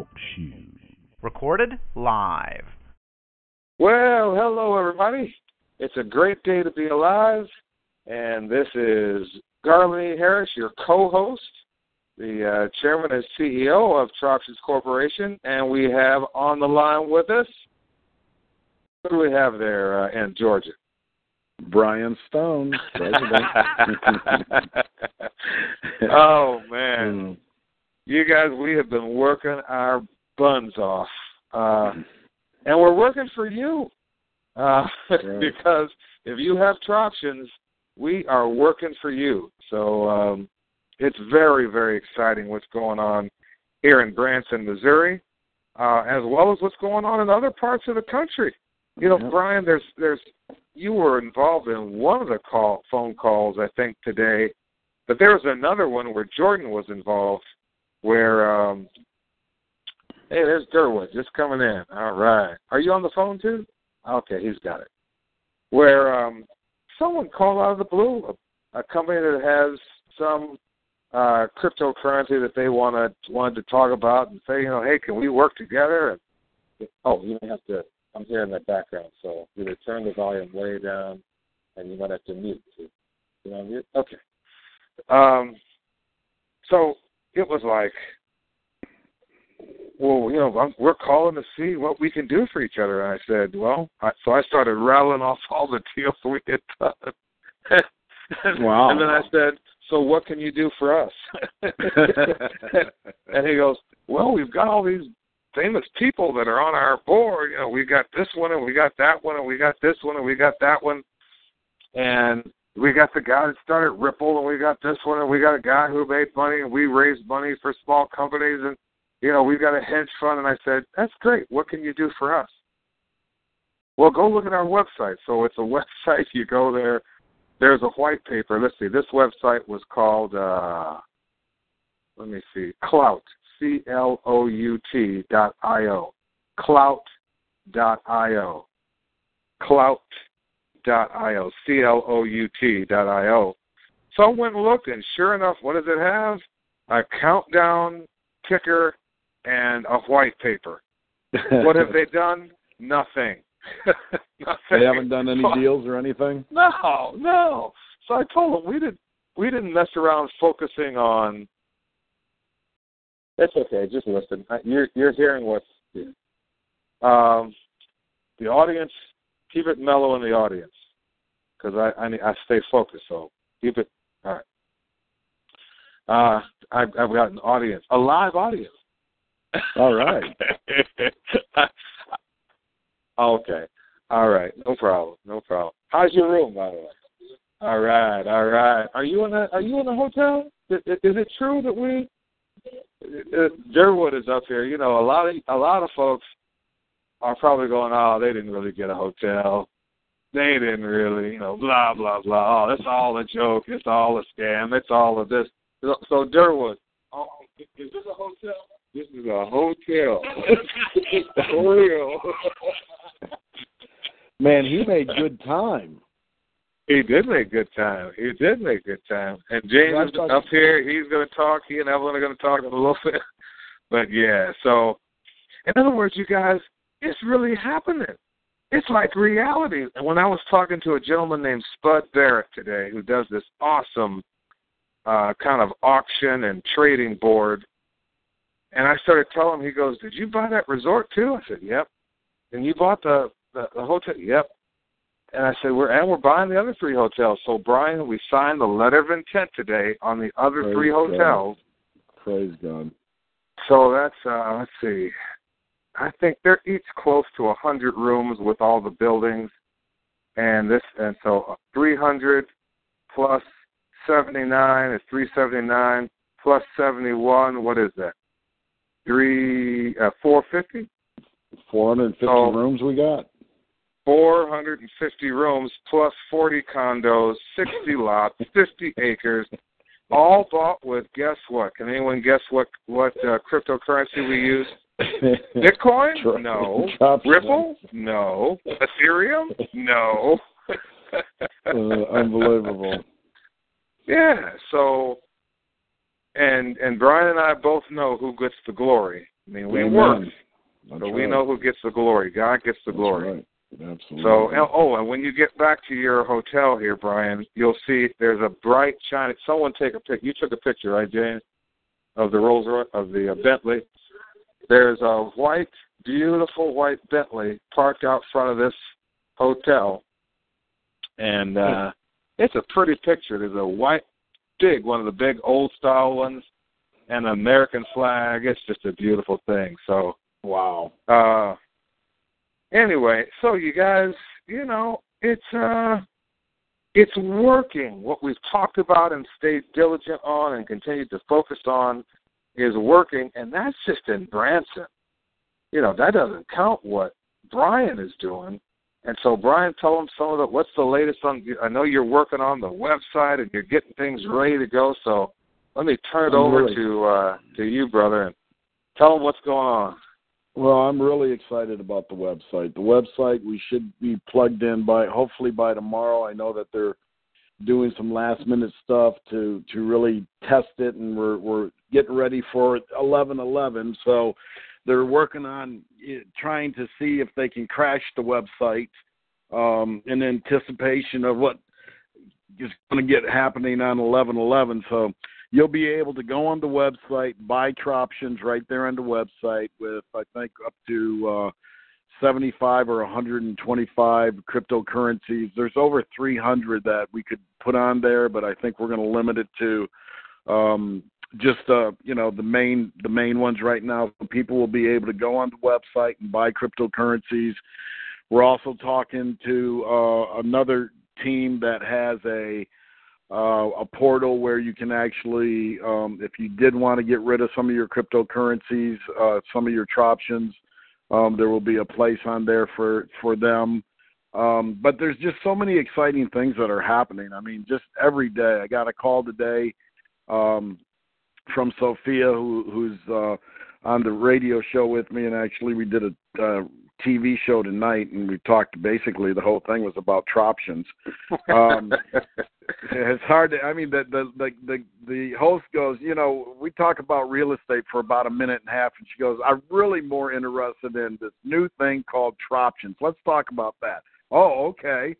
Talk Show. Recorded live. Well, hello, everybody. It's a great day to be alive. And this is Garland Harris, your co host, the uh, chairman and CEO of Troptions Corporation. And we have on the line with us, who do we have there uh, in Georgia? Brian Stone, president. oh, man. You guys, we have been working our buns off. Uh, and we're working for you. Uh, Right. because if you have Troptions, we are working for you. So um, it's very, very exciting what's going on here in Branson, Missouri, uh, as well as what's going on in other parts of the country. You know, Yep. Brian, there's there's you were involved in one of the call phone calls I think today, but there was another one where Jordan was involved, where um, hey, there's Durwood just coming in. All right, are you on the phone too? Okay, he's got it. Where um, someone called out of the blue, a, a company that has some uh, cryptocurrency that they wanted wanted to talk about and say, you know, hey, can we work together? And oh, you may have to. I'm hearing that background, so either turn the volume way down, and you might have to mute. too. You know. Okay. Um, so it was like, well, you know, I'm, we're calling to see what we can do for each other. And I said, well, I, so I started rattling off all the deals we had done. Wow. And then I said, so what can you do for us? and he goes, well, we've got all these famous people that are on our board. You know, we got this one and we got that one and we got this one and we got that one. And we got the guy that started Ripple and we got this one and we got a guy who made money and we raised money for small companies and you know, we've got a hedge fund and I said, That's great. What can you do for us? Well, go look at our website. So it's a website, you go there, there's a white paper. Let's see, this website was called uh let me see, Clout, C L O U T dot I O. Clout dot I O. Clout dot I O. C L O U T dot I O. So I went and looked and sure enough, what does it have? A countdown ticker and a white paper. What have they done? Nothing. Nothing. They haven't done any So- deals or anything. no, no. So I told him we didn't we didn't mess around focusing on. That's okay. Just listen. You're you're hearing what's um, the audience. Keep it mellow in the audience because I I, need, I stay focused. So keep it all right. Uh, I've, I've got an audience, a live audience. All right. okay. All right. No problem. No problem. How's your room, by the way? All right. All right. Are you in a Are you in a hotel? Is, is it true that we? Uh, Durwood is up here. You know, a lot of a lot of folks are probably going, "Oh, they didn't really get a hotel. They didn't really, you know, blah blah blah. Oh, it's all a joke. It's all a scam. It's all of this." So, so Durwood, oh, is this a hotel? This is a hotel. For real. Man, he made good time. He did make good time. He did make good time. And James up here. He's going to talk. He and Evelyn are going to talk a little bit. But yeah, so in other words, you guys, it's really happening. It's like reality. And when I was talking to a gentleman named Spud Barrett today, who does this awesome uh, kind of auction and trading board, and I started telling him, he goes, "Did you buy that resort too?" I said, "Yep." And you bought the the, the hotel? Yep. And I said, "We're and we're buying the other three hotels." So Brian, we signed the letter of intent today on the other Praise three God. hotels. Praise God. So that's uh let's see. I think they're each close to a hundred rooms with all the buildings, and this and so three hundred plus seventy nine is three seventy nine plus seventy one. What is that? Three uh, four fifty. 450 So- rooms we got. 450 rooms plus 40 condos, 60 lots, 50 acres, all bought with guess what? Can anyone guess what what uh, cryptocurrency we use? Bitcoin? No. Ripple? No. Ethereum? No. Uh, unbelievable. Yeah. So, and and Brian and I both know who gets the glory. I mean, we Amen. work, That's but we know who gets the glory. God gets the That's glory. right. Absolutely. So, and- oh, and when you get back to your hotel here, Brian, you'll see there's a bright, shining. Someone take a pic. You took a picture, right, Jane, of the Rolls Royce of the uh, Bentley. There's a white, beautiful white Bentley parked out front of this hotel, and uh it's a pretty picture. There's a white, big one of the big old style ones, and an American flag. It's just a beautiful thing. So, wow. uh anyway, so you guys, you know, it's uh it's working. What we've talked about and stayed diligent on and continued to focus on is working and that's just in Branson. You know, that doesn't count what Brian is doing. And so Brian tell them some of the what's the latest on I know you're working on the website and you're getting things ready to go, so let me turn it I'm over really- to uh to you, brother, and tell them what's going on. Well, I'm really excited about the website. The website we should be plugged in by hopefully by tomorrow. I know that they're doing some last minute stuff to to really test it, and we're we're getting ready for 11/11. So they're working on eh, trying to see if they can crash the website um, in anticipation of what is going to get happening on 11/11. So you'll be able to go on the website, buy Troptions right there on the website with I think up to uh, 75 or 125 cryptocurrencies. There's over 300 that we could put on there, but I think we're going to limit it to um, just uh, you know the main the main ones right now. People will be able to go on the website and buy cryptocurrencies. We're also talking to uh, another team that has a uh, a portal where you can actually, um, if you did want to get rid of some of your cryptocurrencies, uh, some of your troptions, um, there will be a place on there for for them. Um, but there's just so many exciting things that are happening. I mean, just every day. I got a call today um, from Sophia, who, who's uh, on the radio show with me, and actually we did a uh, TV show tonight, and we talked. Basically, the whole thing was about troptions. Um, it's hard to i mean the, the the the the host goes you know we talk about real estate for about a minute and a half and she goes i'm really more interested in this new thing called troptions let's talk about that oh okay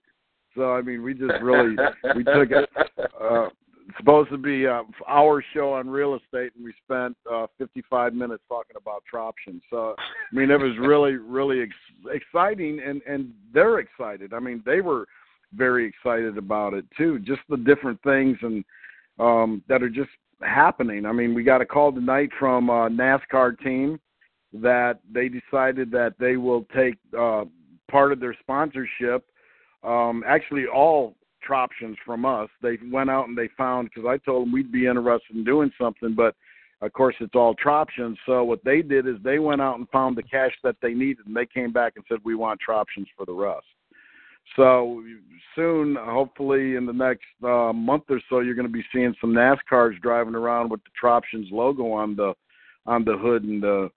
so i mean we just really we took it uh supposed to be a our show on real estate and we spent uh 55 minutes talking about troptions so i mean it was really really ex- exciting and and they're excited i mean they were very excited about it too. Just the different things and um, that are just happening. I mean, we got a call tonight from a NASCAR team that they decided that they will take uh, part of their sponsorship, um, actually all troptions from us. They went out and they found because I told them we'd be interested in doing something, but of course it's all troptions. So what they did is they went out and found the cash that they needed, and they came back and said we want troptions for the rest. So soon, hopefully in the next uh, month or so, you're going to be seeing some NASCARs driving around with the Troptions logo on the on the hood and the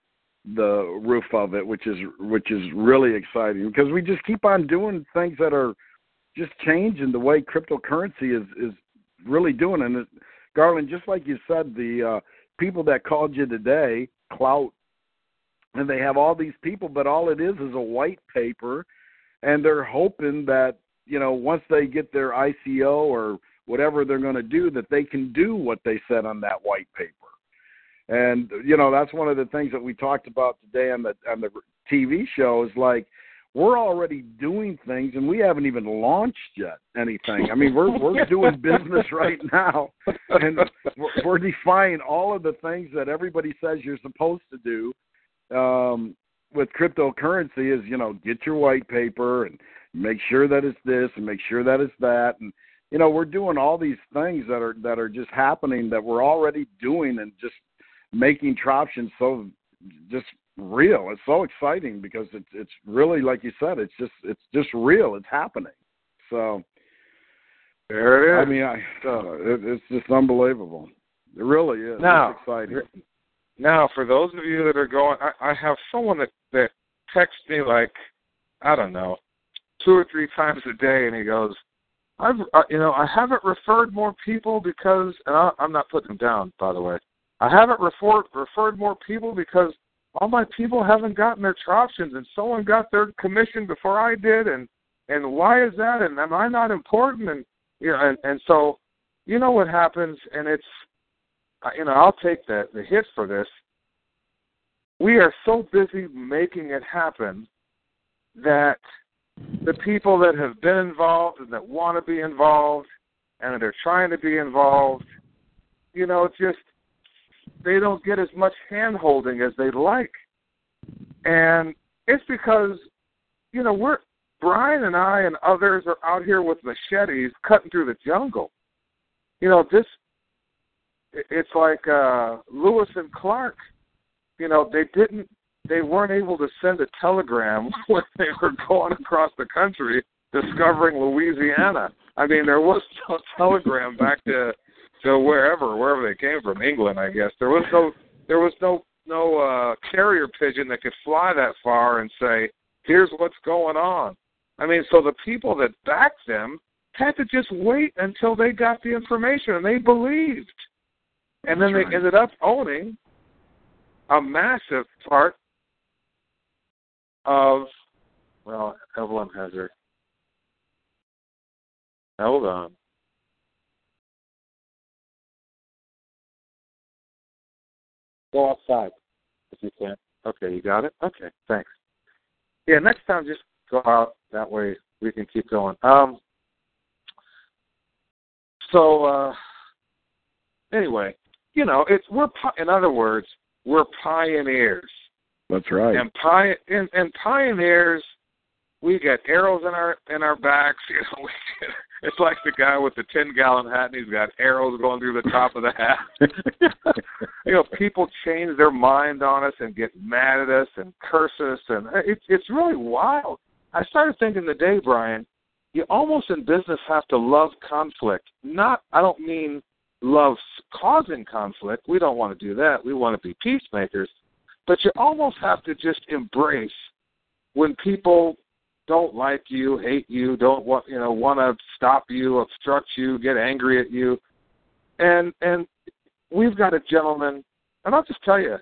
the roof of it, which is which is really exciting because we just keep on doing things that are just changing the way cryptocurrency is is really doing. And Garland, just like you said, the uh, people that called you today, clout, and they have all these people, but all it is is a white paper and they're hoping that you know once they get their ICO or whatever they're going to do that they can do what they said on that white paper. And you know that's one of the things that we talked about today on the on the TV show is like we're already doing things and we haven't even launched yet anything. I mean we're we're doing business right now and we're, we're defying all of the things that everybody says you're supposed to do. Um, with cryptocurrency is you know get your white paper and make sure that it's this and make sure that it's that and you know we're doing all these things that are that are just happening that we're already doing and just making troptions so just real. It's so exciting because it's it's really like you said it's just it's just real. It's happening. So there it i mean i uh, it, it's just unbelievable. It really is. Now, it's exciting Now, for those of you that are going, I, I have someone that that texts me like, I don't know, two or three times a day, and he goes, "I've, uh, you know, I haven't referred more people because, and I, I'm not putting them down, by the way. I haven't referred referred more people because all my people haven't gotten their options, and someone got their commission before I did, and and why is that? And am I not important? And you know, and and so you know what happens, and it's you know I'll take the the hit for this. We are so busy making it happen that the people that have been involved and that want to be involved and that are trying to be involved, you know, it's just they don't get as much hand holding as they'd like. And it's because, you know, we're Brian and I and others are out here with machetes cutting through the jungle. You know, this it's like uh Lewis and Clark. You know, they didn't they weren't able to send a telegram when they were going across the country discovering Louisiana. I mean, there was no telegram back to to wherever, wherever they came from, England, I guess. There was no there was no no uh carrier pigeon that could fly that far and say, "Here's what's going on." I mean, so the people that backed them had to just wait until they got the information and they believed. And then That's they right. ended up owning a massive part of well, Evelyn has her hold on. Go outside if you can. Okay, you got it? Okay, thanks. Yeah, next time just go out that way we can keep going. Um so uh anyway, you know, it's we're pi- in other words, we're pioneers. That's right. And pi- and, and pioneers we get arrows in our in our backs, you know, we get, it's like the guy with the ten gallon hat and he's got arrows going through the top of the hat. you know, people change their mind on us and get mad at us and curse us, and it's it's really wild. I started thinking today, Brian, you almost in business have to love conflict. Not, I don't mean love causing conflict. We don't want to do that. We want to be peacemakers, but you almost have to just embrace when people don't like you, hate you, don't want you know want to stop you, obstruct you, get angry at you, and and we've got a gentleman, and I'll just tell you,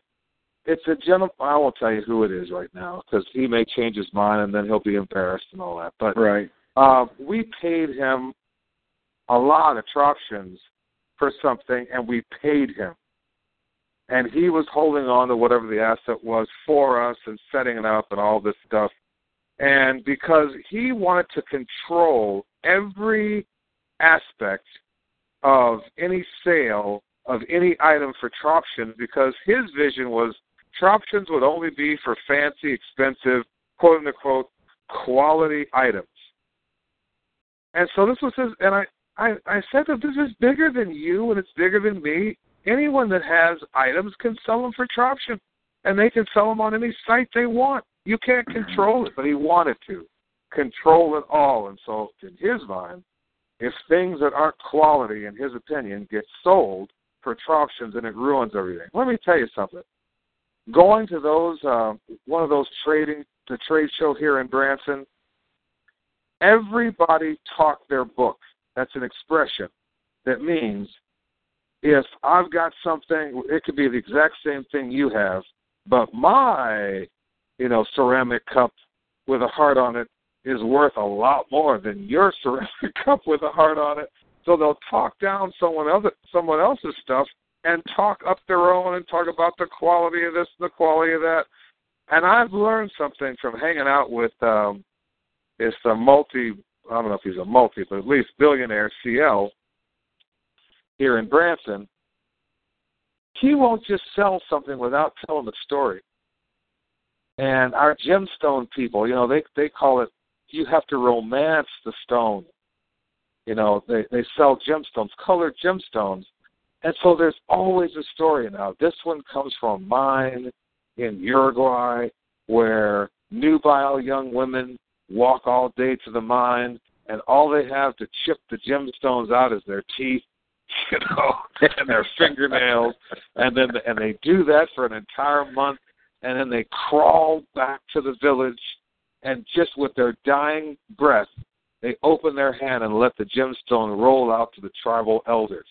it's a gentleman. I won't tell you who it is right now because he may change his mind and then he'll be embarrassed and all that. But right. uh, we paid him a lot of troptions for something, and we paid him. And he was holding on to whatever the asset was for us and setting it up and all this stuff. And because he wanted to control every aspect of any sale of any item for Troptions, because his vision was Troptions would only be for fancy, expensive, quote unquote, quality items. And so this was his, and I, I, I said that this is bigger than you and it's bigger than me. Anyone that has items can sell them for Troption, and they can sell them on any site they want. You can't control it, but he wanted to control it all. And so, in his mind, if things that aren't quality, in his opinion, get sold for Troptions, then it ruins everything. Let me tell you something. Going to those, uh, one of those trading, the trade show here in Branson, everybody talked their book. That's an expression that means if I've got something, it could be the exact same thing you have, but my, you know, ceramic cup with a heart on it is worth a lot more than your ceramic cup with a heart on it. So they'll talk down someone else, someone else's stuff, and talk up their own and talk about the quality of this and the quality of that. And I've learned something from hanging out with um, this uh, multi. I don't know if he's a multi, but at least billionaire CL here in Branson, he won't just sell something without telling the story. And our gemstone people, you know, they they call it you have to romance the stone. You know, they they sell gemstones, colored gemstones. And so there's always a story now. This one comes from a mine in Uruguay where nubile young women walk all day to the mine and all they have to chip the gemstones out is their teeth you know, and their fingernails, and then and they do that for an entire month, and then they crawl back to the village, and just with their dying breath, they open their hand and let the gemstone roll out to the tribal elders.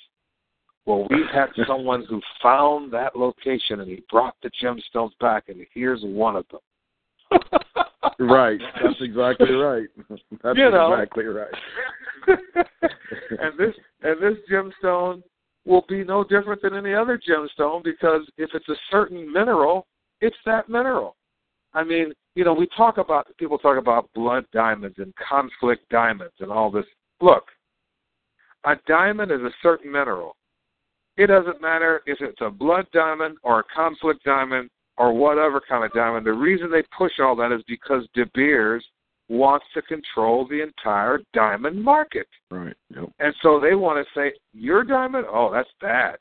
Well, we had someone who found that location and he brought the gemstones back, and here's one of them. right. That's exactly right. That's You know. exactly right. and this and this gemstone will be no different than any other gemstone because if it's a certain mineral, it's that mineral. I mean, you know, we talk about people talk about blood diamonds and conflict diamonds and all this. Look, a diamond is a certain mineral. It doesn't matter if it's a blood diamond or a conflict diamond or whatever kind of diamond. The reason they push all that is because De Beers wants to control the entire diamond market. Right. Yep. And so they want to say, Your diamond? Oh, that's bad.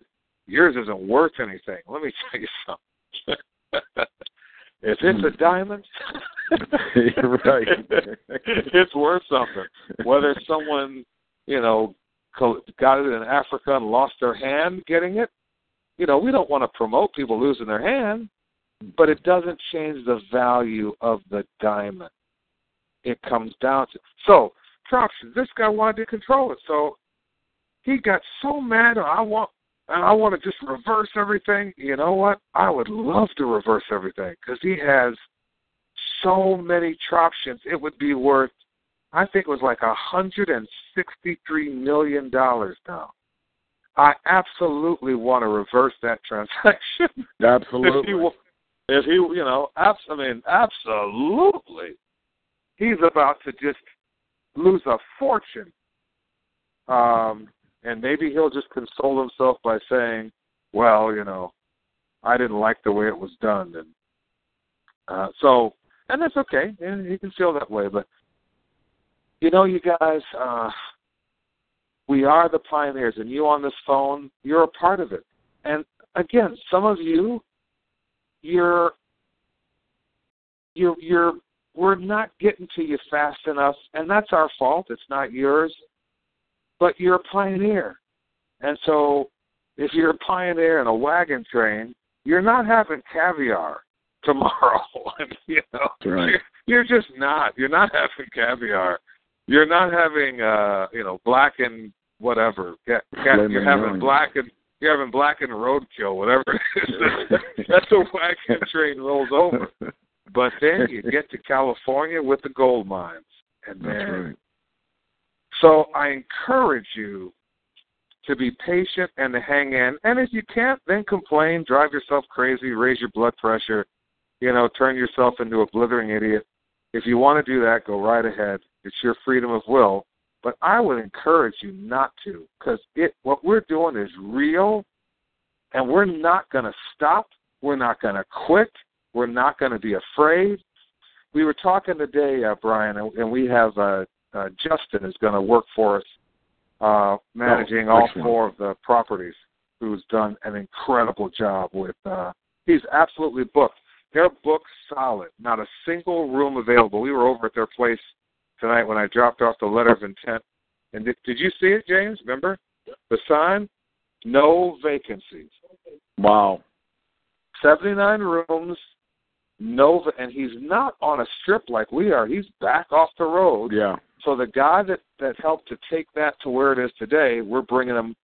Yours isn't worth anything. Let me tell you something. If it's a diamond, right. it's worth something. Whether someone, you know, got it in Africa and lost their hand getting it, you know, we don't want to promote people losing their hand, but it doesn't change the value of the diamond. It comes down to so Troption, this guy wanted to control it, so he got so mad. I want, and I want to just reverse everything. You know what? I would love to reverse everything because he has so many Troptions. It would be worth, I think it was like a hundred and sixty-three million dollars now. I absolutely want to reverse that transaction. Absolutely. if he, if he, you know, abs- I mean, absolutely, he's about to just lose a fortune. Um, and maybe he'll just console himself by saying, "Well, you know, I didn't like the way it was done," and uh, so, and that's okay, and he can feel that way. But you know, you guys, uh, we are the pioneers, and you on this phone, you're a part of it. And again, some of you, you're, you're, you're, we're not getting to you fast enough, and that's our fault. It's not yours, but you're a pioneer, and so if you're a pioneer in a wagon train, you're not having caviar tomorrow. you know, right. you're, you're just not. You're not having caviar. You're not having, uh, you know, black and whatever. Ca- ca- you're having black and you're having black and roadkill, whatever it is. That's a wagon train rolls over. But then you get to California with the gold mines, and then. So I encourage you to be patient and to hang in. And if you can't, then complain, drive yourself crazy, raise your blood pressure, you know, turn yourself into a blithering idiot. If you want to do that, go right ahead. It's your freedom of will. But I would encourage you not to, because it what we're doing is real, and we're not going to stop. We're not going to quit. We're not going to be afraid. We were talking today, uh, Brian, and, and we have uh, uh, Justin is going to work for us, uh, managing Oh, all four of the properties. Who's done an incredible job with? Uh, he's absolutely booked. They're booked solid. Not a single room available. We were over at their place tonight when I dropped off the letter of intent. And did, did you see it, James? Remember the sign? No vacancies. Wow. Seventy-nine rooms. Nova, and he's not on a strip like we are. He's back off the road. Yeah. So the guy that that helped to take that to where it is today, we're bringing him.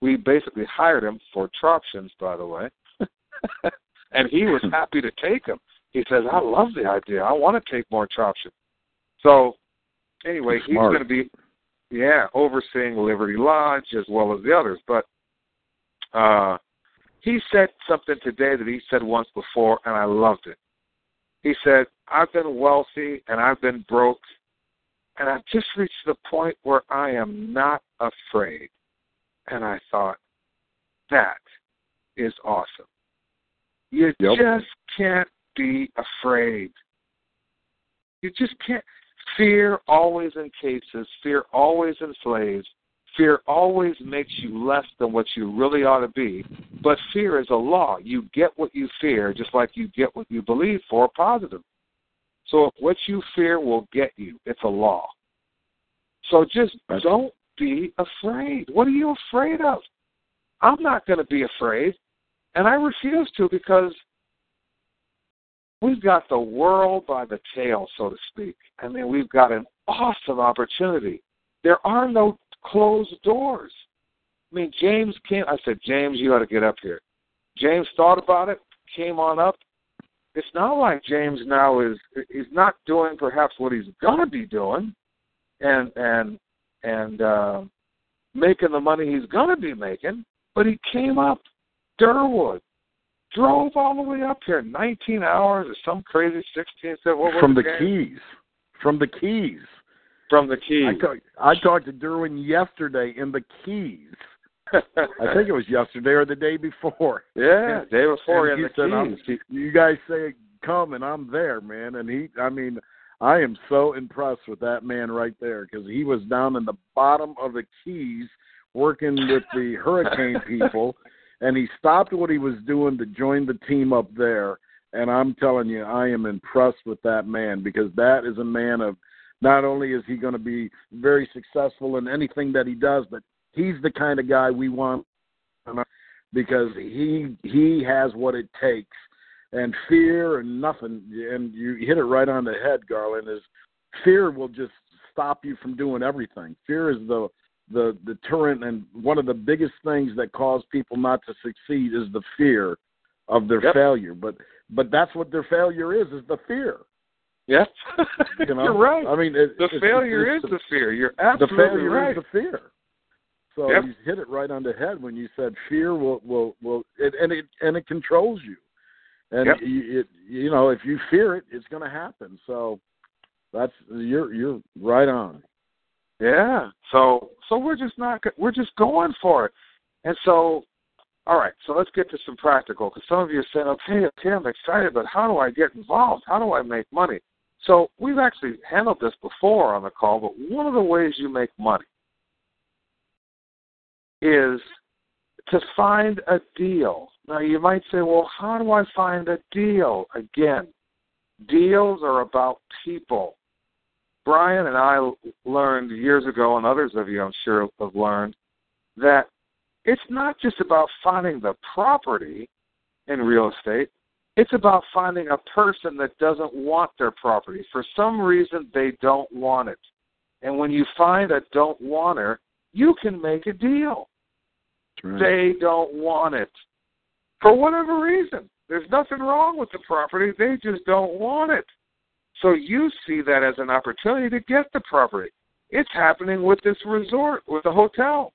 We basically hired him for Troptions, by the way, and he was happy to take him. He says, "I love the idea. I want to take more Troptions." So anyway, he's going to be, yeah, overseeing Liberty Lodge as well as the others. But uh, he said something today that he said once before, and I loved it. He said, "I've been wealthy and I've been broke." And I've just reached the point where I am not afraid. And I thought, that is awesome. You Yep. just can't be afraid. You just can't. Fear always encases, fear always enslaves, fear always makes you less than what you really ought to be. But fear is a law. You get what you fear, just like you get what you believe for positive. So if what you fear will get you, it's a law. So just don't be afraid. What are you afraid of? I'm not going to be afraid, and I refuse to because we've got the world by the tail, so to speak. I mean, we've got an awesome opportunity. There are no closed doors. I mean, James came. I said, James, you got to get up here. James thought about it, came on up. It's not like James now is he's not doing perhaps what he's gonna be doing, and and and uh, making the money he's gonna be making. But he came up Durwood, drove all the way up here, 19 hours or some crazy 16. Said, what from the, the Keys, from the Keys. From the Keys. I, talk, I talked to Durwood yesterday in the Keys. I think it was yesterday or the day before. Yeah, and, day before and he said, Keys. You guys say come, and I'm there, man. And he, I mean, I am so impressed with that man right there because he was down in the bottom of the Keys working with the hurricane people, and he stopped what he was doing to join the team up there. And I'm telling you, I am impressed with that man because that is a man of not only is he going to be very successful in anything that he does, but he's the kind of guy we want because he he has what it takes and fear and nothing and you hit it right on the head garland is fear will just stop you from doing everything fear is the the deterrent and one of the biggest things that cause people not to succeed is the fear of their yep. failure but but that's what their failure is is the fear Yes, you know? you're right. I mean, it, the it's, failure it's, is the fear. You're absolutely the failure right. is the fear. So yep. you hit it right on the head when you said fear will will will it, and it and it controls you, and yep. you, it you know if you fear it, it's going to happen. So that's you're you're right on. Yeah. So so we're just not we're just going for it, and so all right, so let's get to some practical because some of you are saying, okay, okay, I'm excited, but how do I get involved? How do I make money? So we've actually handled this before on the call, but one of the ways you make money is to find a deal. Now you might say, well, how do I find a deal? Again, deals are about people. Brian and I learned years ago, and others of you I'm sure have learned, that it's not just about finding the property in real estate. It's about finding a person that doesn't want their property. For some reason, they don't want it. And when you find a don't wanter, you can make a deal. Right. They don't want it. For whatever reason. There's nothing wrong with the property. They just don't want it. So you see that as an opportunity to get the property. It's happening with this resort, with the hotel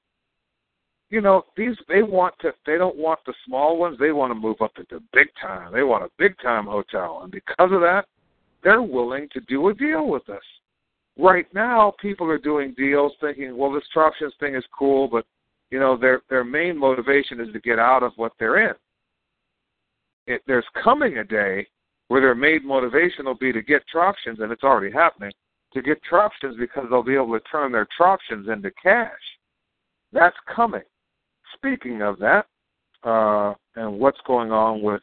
you know, these they want to they don't want the small ones, they want to move up into big time. They want a big time hotel. And because of that, they're willing to do a deal with us. Right now people are doing deals thinking, well this options thing is cool, but you know, their their main motivation is to get out of what they're in. It, there's coming a day where their main motivation will be to get options, and it's already happening, to get options because they'll be able to turn their options into cash. That's coming speaking of that, uh, and what's going on with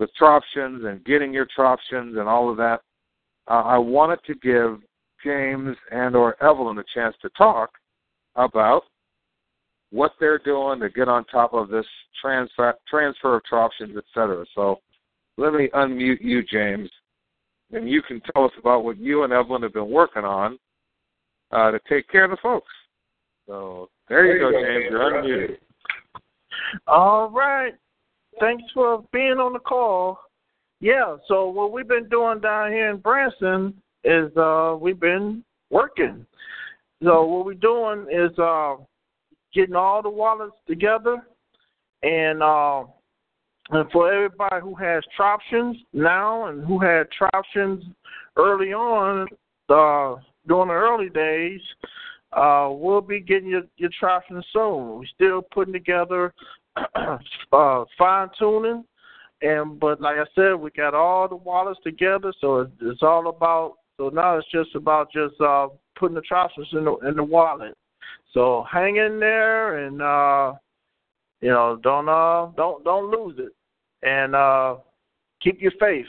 with Troptions and getting your Troptions and all of that, uh, I wanted to give James and or Evelyn a chance to talk about what they're doing to get on top of this transfer transfer of Troptions, et cetera. So let me unmute you, James, and you can tell us about what you and Evelyn have been working on uh, to take care of the folks. So there you, there you go, go, James. You're unmuted. All right. Thanks for being on the call. Yeah, so what we've been doing down here in Branson is uh we've been working. So what we're doing is uh getting all the wallets together and uh and for everybody who has Troptions now and who had Troptions early on uh during the early days, uh, we'll be getting your, your Troptions soon. We're still putting together uh, fine tuning, and but like I said, we got all the wallets together, so it's, all about. So now it's just about just uh, putting the Troptions in the in the wallet. So hang in there, and uh, you know, don't uh, don't don't lose it, and uh, keep your faith.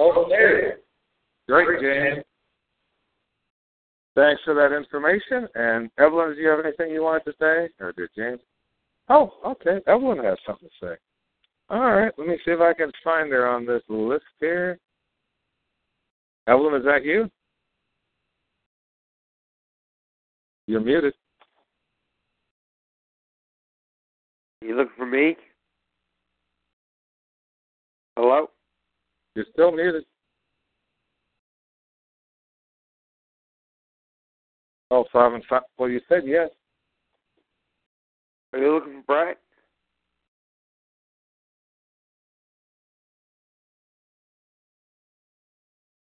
Okay. Great, James. Thanks for that information. And Evelyn, do you have anything you wanted to say? Or did James? Oh, okay. Evelyn has something to say. All right. Let me see if I can find her on this list here. Evelyn, is that you? You're muted. You looking for me? Hello? You're still muted. Oh, five and five. Well, you said yes. Are you looking for Brett?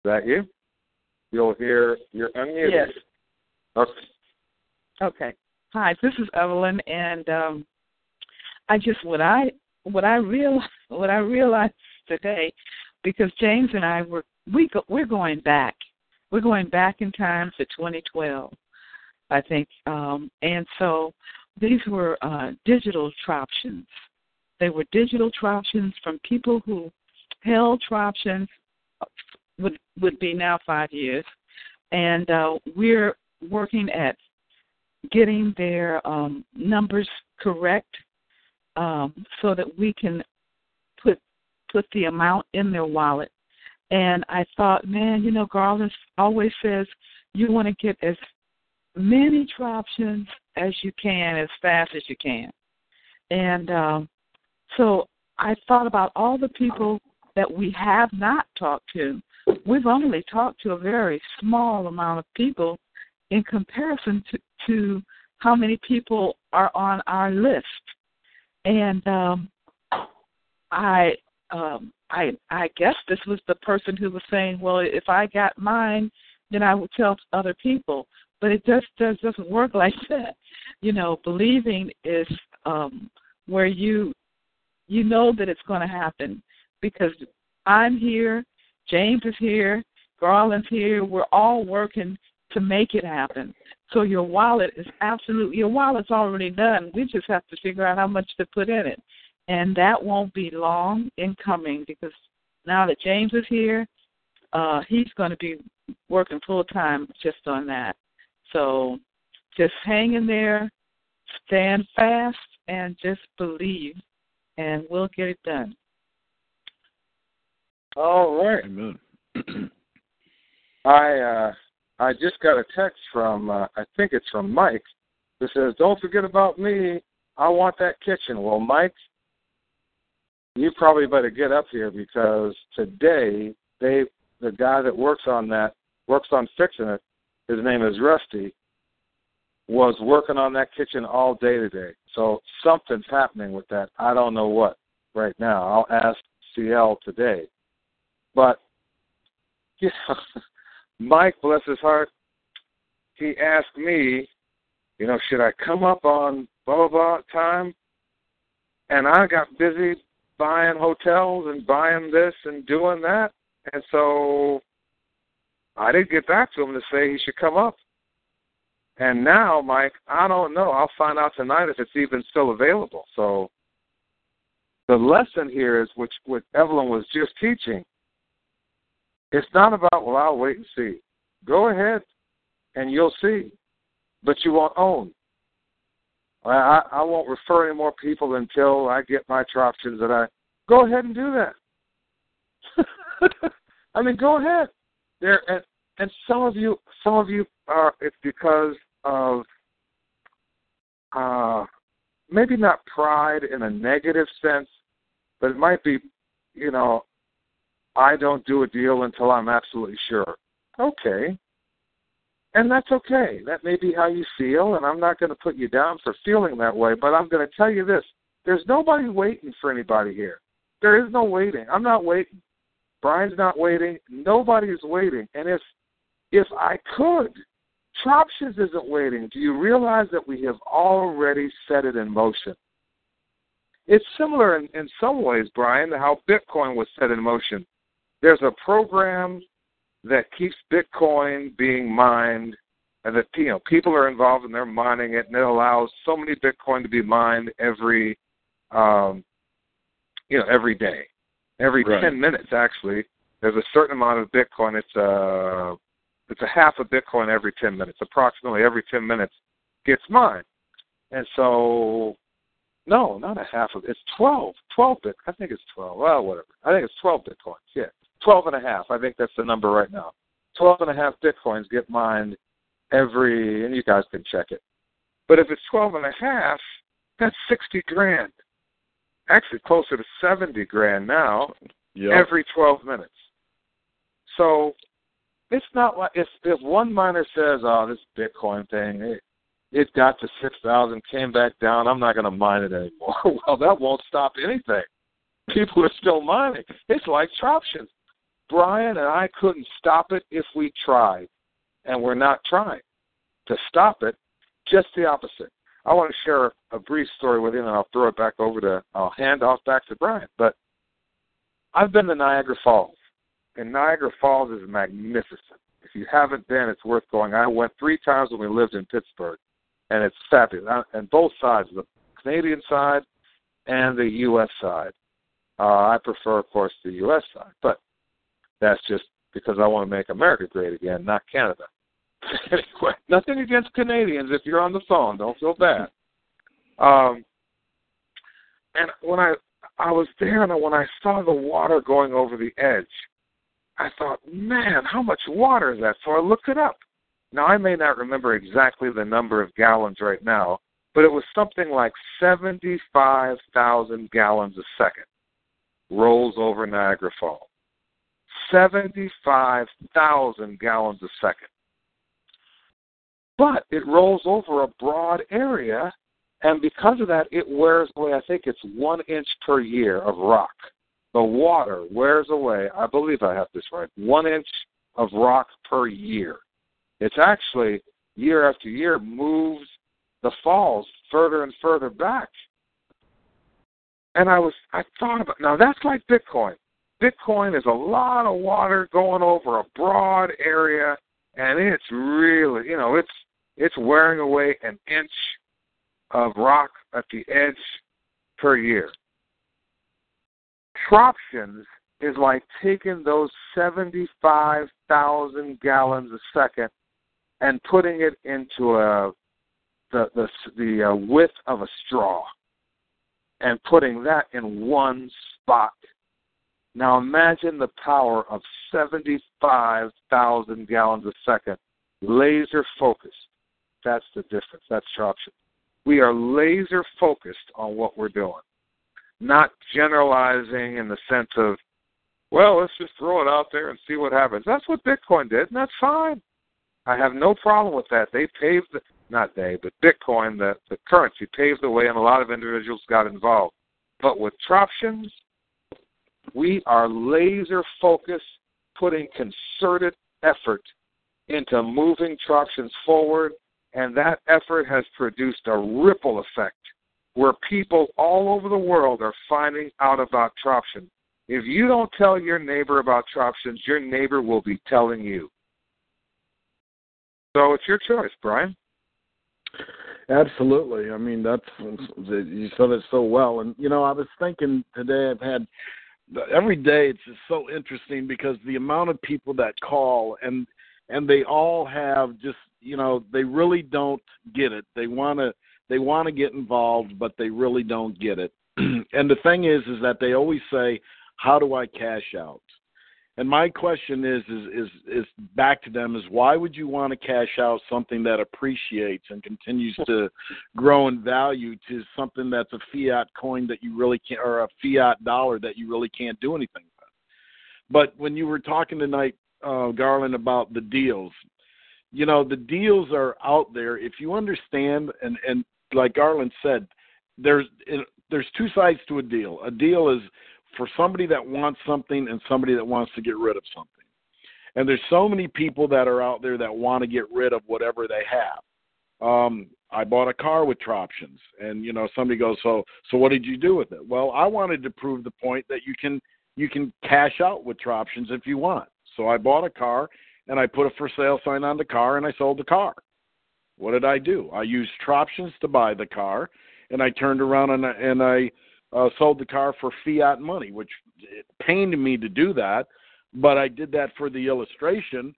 That you? You'll hear you're unmuted. Yes. Okay. Okay. Hi, this is Evelyn, and um, I just what I what I real what I realized today, because James and I were we go, we're going back, we're going back in time to 2012, I think, um, and so these were uh, digital troptions. They were digital troptions from people who held troptions would would be now five years, and uh, we're working at getting their um, numbers correct um, so that we can put put the amount in their wallet. And I thought, man, you know, Garland always says you want to get as many troptions as you can as fast as you can. And um, so I thought about all the people that we have not talked to. We've only talked to a very small amount of people in comparison to, to how many people are on our list. And um, I, um, I, I guess this was the person who was saying, "Well, if I got mine, then I would tell other people." But it just does doesn't work like that. You know, believing is um, where you you know that it's going to happen because I'm here, James is here, Garland's here. We're all working to make it happen. So your wallet is absolutely your wallet's already done. We just have to figure out how much to put in it. And that won't be long in coming because now that James is here, uh, he's going to be working full time just on that. So just hang in there, stand fast, and just believe, and we'll get it done. All right. Amen. I uh, I just got a text from uh, I think it's from Mike that says, "Don't forget about me. I want that kitchen." Well, Mike, you probably better get up here because today they the guy that works on that works on fixing it. His name is Rusty. Was working on that kitchen all day today. So something's happening with that. I don't know what right now. I'll ask CL today. But you know, Mike, bless his heart, he asked me, you know, should I come up on blah blah blah time? And I got busy buying hotels and buying this and doing that, and so I didn't get back to him to say he should come up. And now, Mike, I don't know. I'll find out tonight if it's even still available. So the lesson here is which what Evelyn was just teaching it's not about, well, I'll wait and see. Go ahead and you'll see, but you won't own. I, I, won't refer any more people until I get my troptions that I go ahead and do that. I mean, go ahead. There and, and some of you, some of you are. It's because of uh, maybe not pride in a negative sense, but it might be, you know, I don't do a deal until I'm absolutely sure. Okay. And that's okay. That may be how you feel, and I'm not going to put you down for feeling that way, but I'm going to tell you this. There's nobody waiting for anybody here. There is no waiting. I'm not waiting. Brian's not waiting. Nobody is waiting. And if if I could, Troptions isn't waiting. Do you realize that we have already set it in motion? It's similar in, in some ways, Brian, to how Bitcoin was set in motion. There's a program that keeps Bitcoin being mined, and that you know people are involved and they're mining it, and it allows so many Bitcoin to be mined every, um, you know, every day, every right. ten minutes actually. There's a certain amount of Bitcoin. It's a uh, it's a half a Bitcoin every ten minutes. Approximately every ten minutes gets mined, and so no, not a half of it's twelve. Twelve bit. I think it's twelve. Well, whatever. I think it's twelve bitcoins. Yeah. 12 and a half. I think that's the number right now. 12 and a half bitcoins get mined every, and you guys can check it. But if it's twelve and a half, that's sixty grand. Actually, closer to seventy grand now. Yep. Every twelve minutes. So it's not like if if one miner says, "Oh, this Bitcoin thing, it, it got to six thousand, came back down. I'm not going to mine it anymore." well, that won't stop anything. People are still mining. It's like Troptions. Brian and I couldn't stop it if we tried, and we're not trying to stop it. Just the opposite. I want to share a brief story with you, and I'll throw it back over to. I'll hand off back to Brian. But I've been to Niagara Falls, and Niagara Falls is magnificent. If you haven't been, it's worth going. I went three times when we lived in Pittsburgh, and it's fabulous. And both sides, the Canadian side and the U.S. side. Uh, I prefer, of course, the U.S. side, but that's just because I want to make America great again, not Canada. anyway, nothing against Canadians. If you're on the phone, don't feel bad. Um, and when I I was there, and when I saw the water going over the edge, I thought, man, how much water is that? So I looked it up. Now I may not remember exactly the number of gallons right now, but it was something like seventy-five thousand gallons a second rolls over Niagara Falls. 75,000 gallons a second. But it rolls over a broad area, and because of that, it wears away, I think it's one inch per year of rock. The water wears away, I believe I have this right, one inch of rock per year. It's actually, year after year, moves the falls further and further back. And I was, I thought about, now that's like Bitcoin. Bitcoin is a lot of water going over a broad area, and it's really, you know, it's it's wearing away an inch of rock at the edge per year. Troptions is like taking those 75,000 gallons a second and putting it into a the the the uh, width of a straw and putting that in one spot now imagine the power of 75,000 gallons a second, laser focused. That's the difference. That's Troption. We are laser focused on what we're doing, not generalizing in the sense of, well, let's just throw it out there and see what happens. That's what Bitcoin did, and that's fine. I have no problem with that. They paved the, not they, but Bitcoin, the, the currency, paved the way, and a lot of individuals got involved. But with Troptions, we are laser focused, putting concerted effort into moving Troptions forward, and that effort has produced a ripple effect where people all over the world are finding out about Troption. If you don't tell your neighbor about Troptions, your neighbor will be telling you. So it's your choice, Brian. Absolutely. I mean, that's you said it so well. And you know, I was thinking today. I've had every day it's just so interesting because the amount of people that call and and they all have just you know they really don't get it. They want to they want to get involved but they really don't get it. And the thing is is that they always say how do i cash out and my question is, is is is back to them is why would you want to cash out something that appreciates and continues to grow in value to something that's a fiat coin that you really can't or a fiat dollar that you really can't do anything with? But when you were talking tonight, uh, Garland, about the deals, you know the deals are out there. If you understand, and and like Garland said, there's there's two sides to a deal. A deal is for somebody that wants something and somebody that wants to get rid of something. And there's so many people that are out there that want to get rid of whatever they have. Um, I bought a car with Troptions, and you know somebody goes, so so what did you do with it? Well, I wanted to prove the point that you can you can cash out with Troptions if you want. So I bought a car and I put a for sale sign on the car and I sold the car. What did I do? I used Troptions to buy the car, and I turned around and I, and I uh, sold the car for fiat money, which pained me to do that, but I did that for the illustration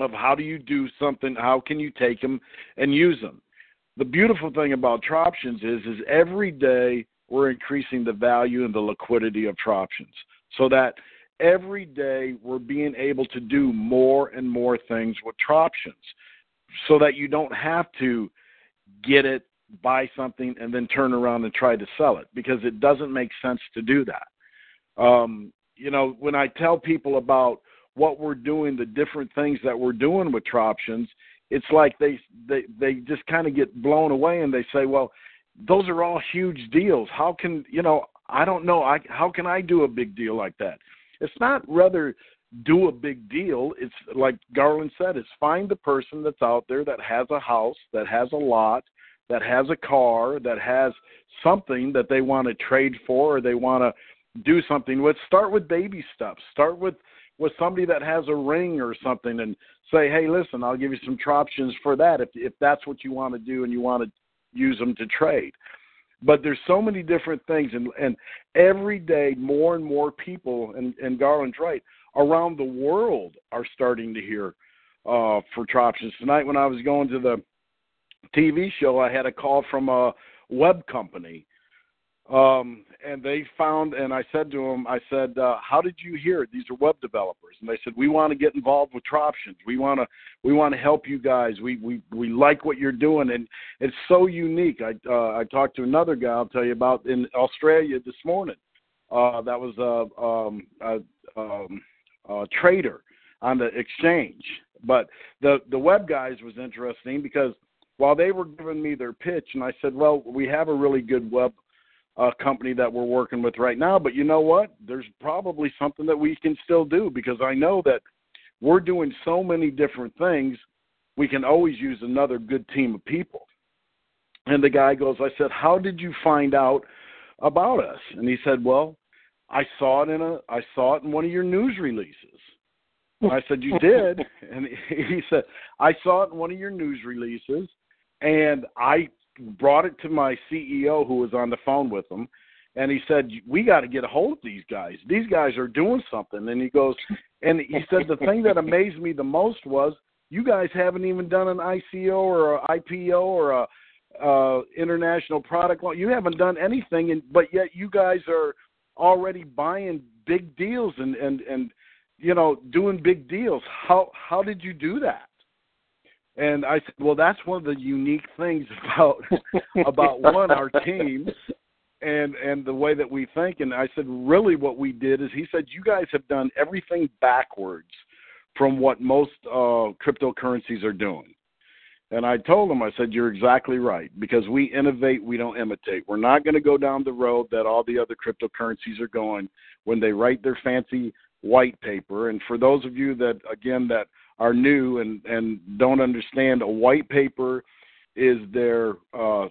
of how do you do something, how can you take them and use them. The beautiful thing about Troptions is, is every day we're increasing the value and the liquidity of Troptions so that every day we're being able to do more and more things with Troptions. so that you don't have to get it, buy something, and then turn around and try to sell it because it doesn't make sense to do that. Um, you know, when I tell people about what we're doing, the different things that we're doing with Troptions, it's like they they they just kind of get blown away and they say, well, those are all huge deals. How can you know? I don't know. I how can I do a big deal like that? It's not rather do a big deal. It's like Garland said, it's find the person that's out there that has a house, that has a lot, that has a car, that has something that they want to trade for or they want to do something with. Start with baby stuff. Start with with somebody that has a ring or something and say, "Hey, listen, I'll give you some options for that if if that's what you want to do and you want to use them to trade." But there's so many different things, and and every day more and more people, and and Garland's right, around the world are starting to hear uh, for options. Tonight, when I was going to the TV show, I had a call from a web company um, and they found, and I said to them, I said, uh, "How did you hear it? These are web developers." And they said, "We want to get involved with Troptions. We want to, we want to help you guys. We we we like what you're doing, and it's so unique." I uh, I talked to another guy. I'll tell you about in Australia this morning. Uh, that was a, um, a, um, a trader on the exchange, but the the web guys was interesting because while they were giving me their pitch, and I said, "Well, we have a really good web." uh, company that we're working with right now. But you know what? There's probably something that we can still do because I know that we're doing so many different things. We can always use another good team of people. And the guy goes, I said, How did you find out about us? And he said, Well, I saw it in a I saw it in one of your news releases. And I said, You did? And he said, I saw it in one of your news releases and I brought it to my CEO who was on the phone with him, and he said, "We got to get a hold of these guys. These guys are doing something." And he goes, and he said the thing that amazed me the most was you guys haven't even done an ICO or a IPO or a uh international product launch. You haven't done anything, and but yet you guys are already buying big deals and and and you know doing big deals. How how did you do that? And I said, well, that's one of the unique things about about one our team and and the way that we think. And I said, really, what we did is he said, you guys have done everything backwards from what most uh, cryptocurrencies are doing. And I told him, I said, you're exactly right because we innovate, we don't imitate. We're not going to go down the road that all the other cryptocurrencies are going when they write their fancy white paper. And for those of you that again that are new and and don't understand a white paper is their uh,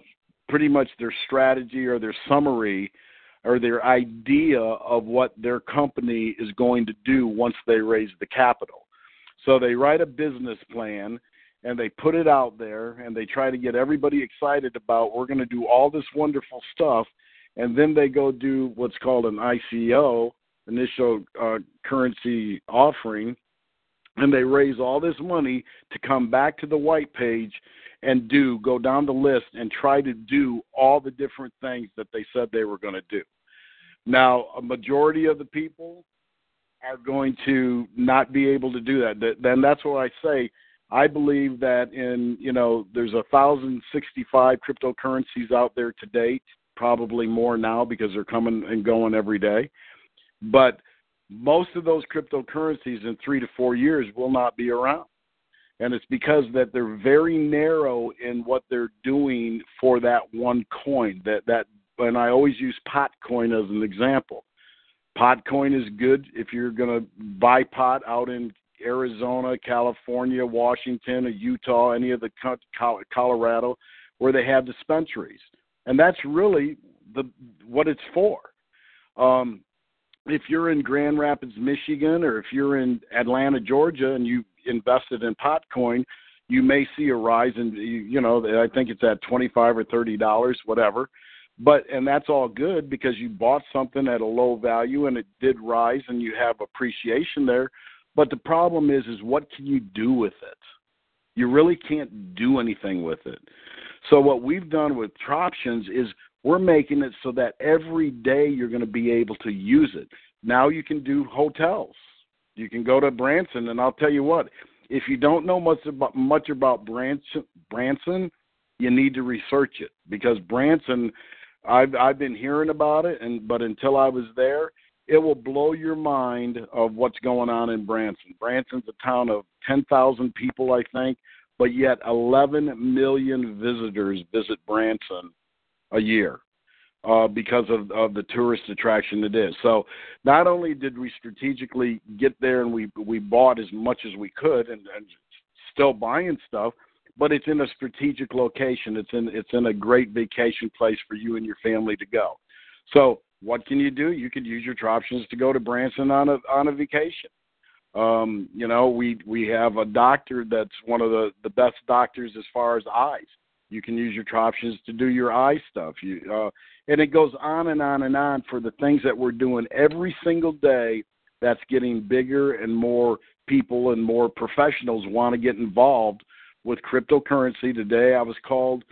pretty much their strategy or their summary or their idea of what their company is going to do once they raise the capital. So they write a business plan and they put it out there and they try to get everybody excited about we're going to do all this wonderful stuff and then they go do what's called an ICO initial uh, currency offering and they raise all this money to come back to the white page and do go down the list and try to do all the different things that they said they were going to do. Now, a majority of the people are going to not be able to do that. Then that's why I say I believe that in you know there's a thousand sixty five cryptocurrencies out there to date, probably more now because they're coming and going every day. But most of those cryptocurrencies in three to four years will not be around. And it's because that they're very narrow in what they're doing for that one coin. That that and I always use Potcoin as an example. Potcoin is good if you're going to buy pot out in Arizona, California, Washington, or Utah, any of the Colorado, where they have dispensaries, and that's really the what it's for. Um, if you're in Grand Rapids, Michigan, or if you're in Atlanta, Georgia, and you invested in Potcoin, you may see a rise in you know I think it's at twenty five or thirty dollars, whatever. But and that's all good because you bought something at a low value and it did rise and you have appreciation there. But the problem is is what can you do with it? You really can't do anything with it. So what we've done with Troptions is we're making it so that every day you're going to be able to use it. Now you can do hotels. You can go to Branson, and I'll tell you what, if you don't know much about much about Branson, Branson, you need to research it because Branson, I've I've been hearing about it, and but until I was there, it will blow your mind of what's going on in Branson. Branson's a town of 10,000 people, I think, but yet 11 million visitors visit Branson a year uh, because of, of the tourist attraction it is. So not only did we strategically get there and we we bought as much as we could and, and still buying stuff, but it's in a strategic location. It's in it's in a great vacation place for you and your family to go. So what can you do? You could use your options to go to Branson on a on a vacation. Um, you know, we we have a doctor that's one of the the best doctors as far as eyes. You can use your options to do your eye stuff. You uh, and it goes on and on and on for the things that we're doing every single day. That's getting bigger and more people and more professionals want to get involved with cryptocurrency. Today, I was called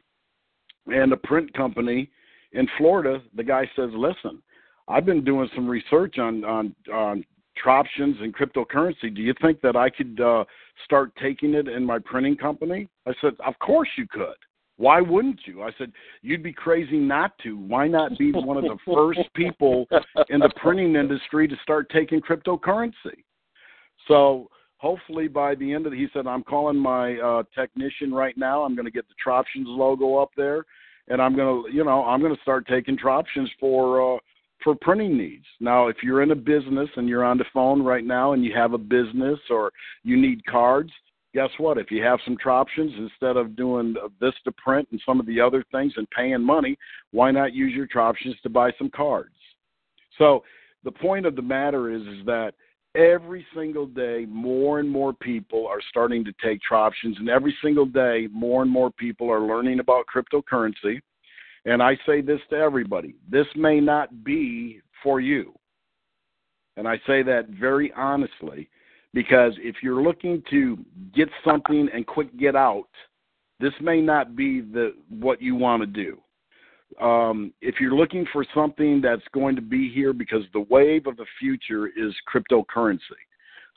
and a print company in Florida, the guy says, "Listen, I've been doing some research on on on and cryptocurrency. Do you think that I could uh, start taking it in my printing company?" I said, "Of course you could. Why wouldn't you?" I said, "You'd be crazy not to. Why not be one of the first people in the printing industry to start taking cryptocurrency?" So hopefully by the end of the, he said, I'm calling my uh, technician right now. I'm going to get the Troptions logo up there and I'm gonna, you know, I'm gonna start taking options for uh, for printing needs. Now, if you're in a business and you're on the phone right now and you have a business or you need cards, guess what? If you have some options instead of doing Vistaprint and some of the other things and paying money, why not use your options to buy some cards? So the point of the matter is, is that every single day more and more people are starting to take options and every single day more and more people are learning about cryptocurrency and i say this to everybody this may not be for you and i say that very honestly because if you're looking to get something and quick get out this may not be the what you want to do um, if you're looking for something that's going to be here because the wave of the future is cryptocurrency.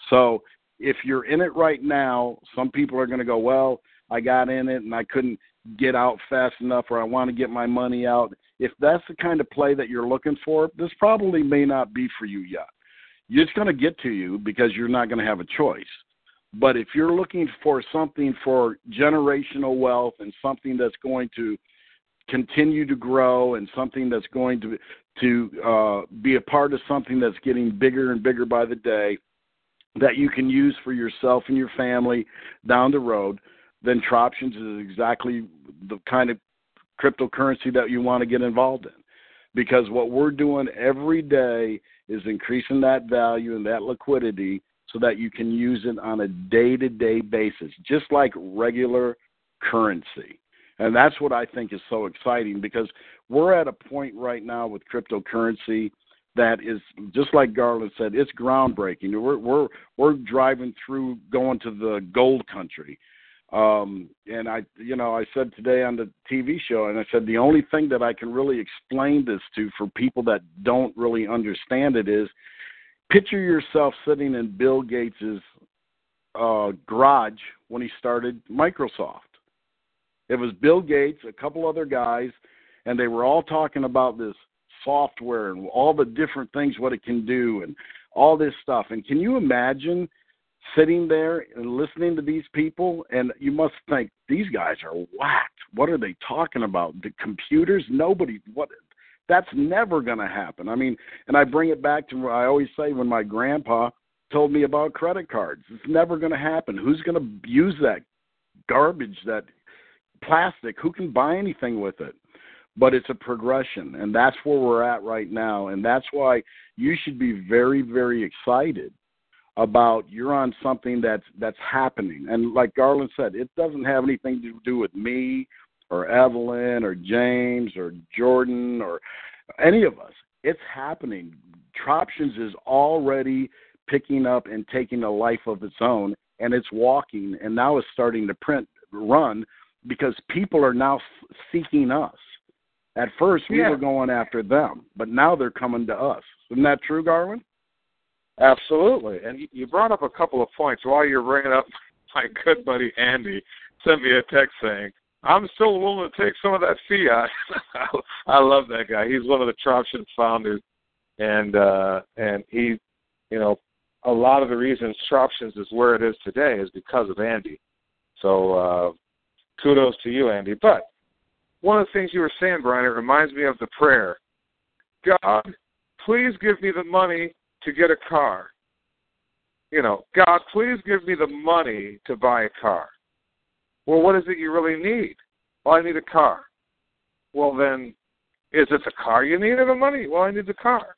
So if you're in it right now, some people are going to go, well, I got in it and I couldn't get out fast enough or I want to get my money out. If that's the kind of play that you're looking for, this probably may not be for you yet. It's going to get to you because you're not going to have a choice. But if you're looking for something for generational wealth and something that's going to continue to grow and something that's going to to uh, be a part of something that's getting bigger and bigger by the day that you can use for yourself and your family down the road, then Troptions is exactly the kind of cryptocurrency that you want to get involved in. Because what we're doing every day is increasing that value and that liquidity so that you can use it on a day to day basis, just like regular currency. And that's what I think is so exciting because we're at a point right now with cryptocurrency that is just like Garland said, it's groundbreaking. We're we're we're driving through going to the gold country. Um, and I, you know, I said today on the TV show, and I said the only thing that I can really explain this to for people that don't really understand it is, picture yourself sitting in Bill Gates's uh, garage when he started Microsoft. It was Bill Gates, a couple other guys, and they were all talking about this software and all the different things what it can do and all this stuff. And can you imagine sitting there and listening to these people and you must think these guys are whacked. What are they talking about? The computers? Nobody what that's never going to happen. I mean, and I bring it back to I always say when my grandpa told me about credit cards. It's never going to happen. Who's going to use that garbage that plastic. Who can buy anything with it? But it's a progression, and that's where we're at right now. And that's why you should be very, very excited about you're on something that's that's happening. And like Garland said, it doesn't have anything to do with me or Evelyn or James or Jordan or any of us. It's happening. Troptions is already picking up and taking a life of its own, and it's walking, and now it's starting to print run because people are now seeking us. At first, we yeah. were going after them, but now they're coming to us. Isn't that true, Garland? Absolutely. And you brought up a couple of points while you're bringing up my good buddy Andy sent me a text saying, "I'm still willing to take some of that fiat." I love that guy. He's one of the Troption founders, and uh, and he, you know, a lot of the reasons Troptions is where it is today is because of Andy. So uh, kudos to you, Andy. But one of the things you were saying, Brian, it reminds me of the prayer. God, please give me the money to get a car. You know, God, please give me the money to buy a car. Well, what is it you really need? Well, I need a car. Well, then, is it the car you need or the money? Well, I need the car.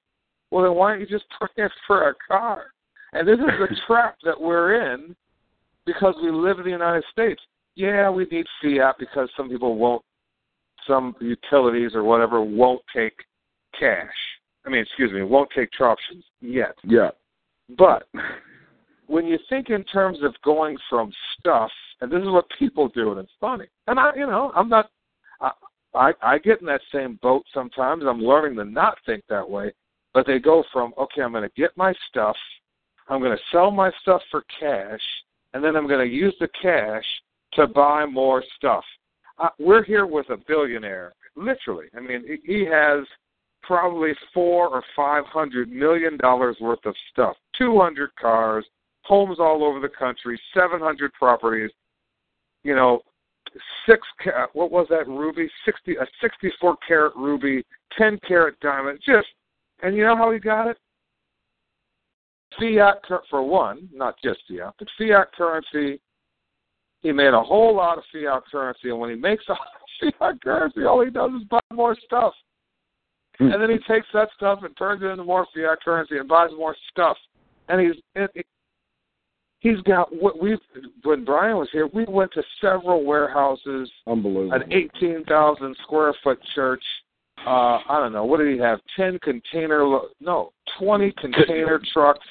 Well, then why don't you just pray for a car? And this is the trap that we're in because we live in the United States. Yeah, we need fiat because some people won't, some utilities or whatever won't take cash. I mean, excuse me, won't take options yet. Yeah. But when you think in terms of going from stuff, and this is what people do, and it's funny. And I, you know, I'm not. I, I I get in that same boat sometimes. I'm learning to not think that way. But they go from okay, I'm going to get my stuff, I'm going to sell my stuff for cash, and then I'm going to use the cash to buy more stuff. Uh, we're here with a billionaire, literally. I mean, he has probably four or five hundred million dollars worth of stuff, two hundred cars, homes all over the country, seven hundred properties. You know, six what was that ruby? Sixty a sixty four carat ruby, ten carat diamond. Just and you know how he got it? Fiat for one, not just fiat, but fiat currency. He made a whole lot of fiat currency, and when he makes a fiat currency, all he does is buy more stuff. Hmm. and then he takes that stuff and turns it into more fiat currency and buys more stuff. And he's it, he's got what we when Brian was here, we went to several warehouses. Unbelievable. An eighteen thousand square foot church. Uh, I don't know. What did he have? Ten container? No, twenty container trucks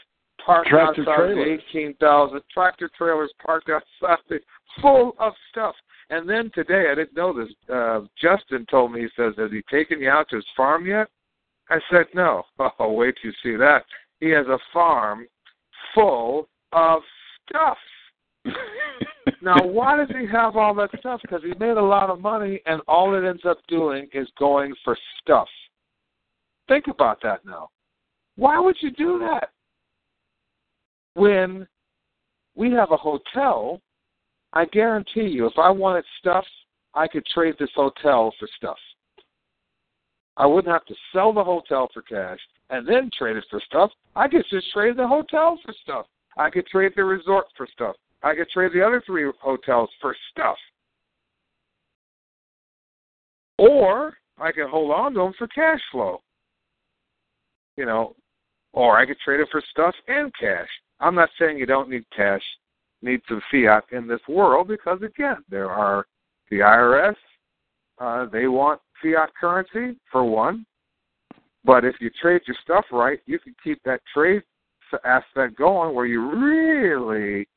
parked tractor outside trailers. eighteen thousand tractor trailers parked outside, full of stuff. And then today, I didn't know this. Uh, Justin told me he says, "Has he taken you out to his farm yet?" I said, "No." Oh, wait till you see that. He has a farm full of stuff. now, why does he have all that stuff? Because he made a lot of money, and all it ends up doing is going for stuff. Think about that now. Why would you do that? When we have a hotel, I guarantee you, if I wanted stuff, I could trade this hotel for stuff. I wouldn't have to sell the hotel for cash and then trade it for stuff. I could just trade the hotel for stuff. I could trade the resort for stuff. I could trade the other three hotels for stuff. Or I could hold on to them for cash flow. You know, or I could trade it for stuff and cash. I'm not saying you don't need cash, need some fiat in this world because again, there are the IRS. Uh, they want fiat currency for one, but if you trade your stuff right, you can keep that trade aspect going where you really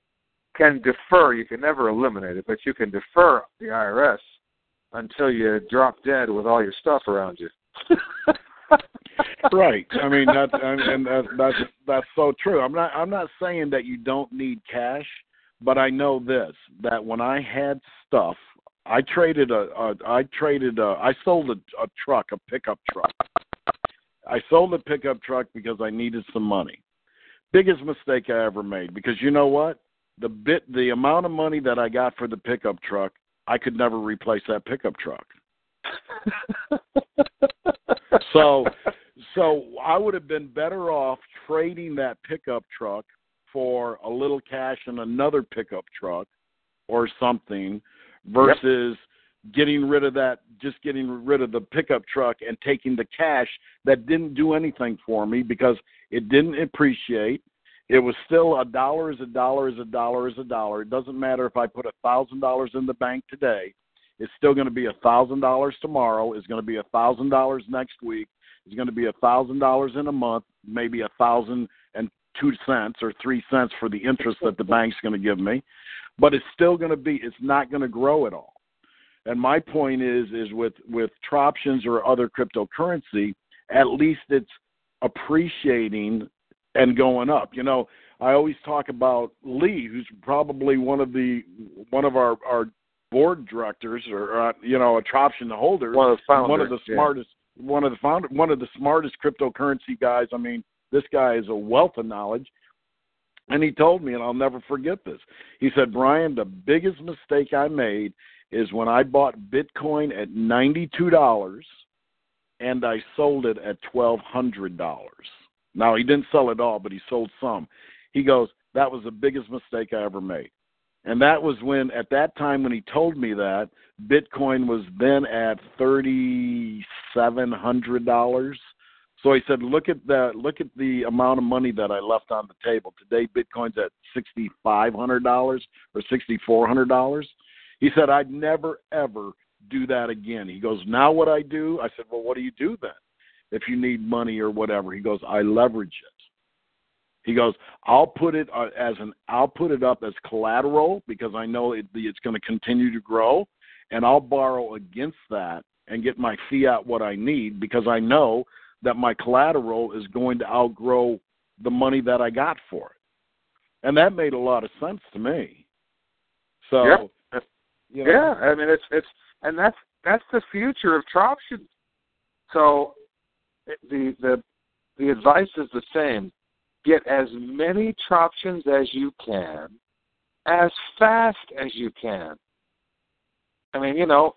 can defer. You can never eliminate it, but you can defer the IRS until you drop dead with all your stuff around you. right. I mean that, and that, that's that's so true. I'm not I'm not saying that you don't need cash, but I know this that when I had stuff, I traded a, a I traded a, I sold a, a truck, a pickup truck. I sold a pickup truck because I needed some money. Biggest mistake I ever made because you know what? The bit the amount of money that I got for the pickup truck, I could never replace that pickup truck. so so I would have been better off trading that pickup truck for a little cash and another pickup truck or something versus yep. getting rid of that just getting rid of the pickup truck and taking the cash that didn't do anything for me because it didn't appreciate. It was still a dollar is a dollar is a dollar is a dollar. It doesn't matter if i put a thousand dollars in the bank today. It's still going to be a thousand dollars tomorrow. It's going to be a thousand dollars next week. It's going to be a thousand dollars in a month maybe a thousand and two cents or three cents for the interest that the bank's going to give me, but it's still going to be it's not going to grow at all. And my point is is with with Troptions or other cryptocurrency, at least it's appreciating and going up. You know, I always talk about Lee, who's probably one of the one of our our board directors or uh, you know a option holder, one of the founders, one of the yeah. smartest, one of the founder, one of the smartest cryptocurrency guys. I mean, this guy is a wealth of knowledge. And he told me, and I'll never forget this. He said, Brian, the biggest mistake I made is when I bought Bitcoin at $92 and I sold it at $1,200. Now, he didn't sell it all, but he sold some. He goes, That was the biggest mistake I ever made. And that was when, at that time, when he told me that, Bitcoin was then at $3,700. So he said, "Look at the look at the amount of money that I left on the table today. Bitcoin's at sixty five hundred dollars or sixty four hundred dollars." He said, "I'd never ever do that again." He goes, "Now what I do?" I said, "Well, what do you do then? If you need money or whatever?" He goes, "I leverage it." He goes, "I'll put it uh, as an I'll put it up as collateral because I know it, it's going to continue to grow, and I'll borrow against that and get my fiat what I need because I know." That my collateral is going to outgrow the money that I got for it. And that made a lot of sense to me. So yeah, you know, yeah. I mean, it's it's and that's that's the future of options. So the the the advice is the same: get as many options as you can, as fast as you can. I mean, you know,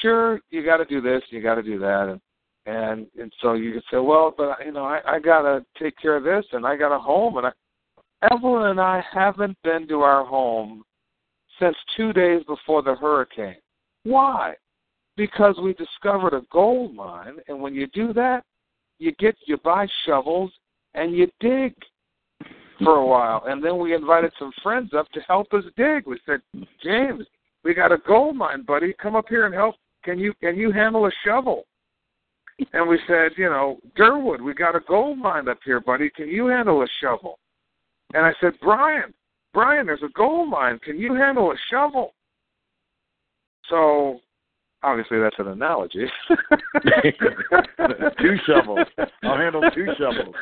sure you got to do this, you got to do that, and and and so you can say, well, but you know, I, I gotta take care of this, and I got a home, and I, Evelyn and I haven't been to our home since two days before the hurricane. Why? Because we discovered a gold mine, and when you do that, you get you buy shovels and you dig for a while, and then we invited some friends up to help us dig. We said, James, we got a gold mine, buddy. Come up here and help. Can you can you handle a shovel? And we said, you know, Durwood, we got a gold mine up here, buddy. Can you handle a shovel? And I said, Brian, Brian, there's a gold mine. Can you handle a shovel? So obviously that's an analogy. two shovels. I'll handle two shovels.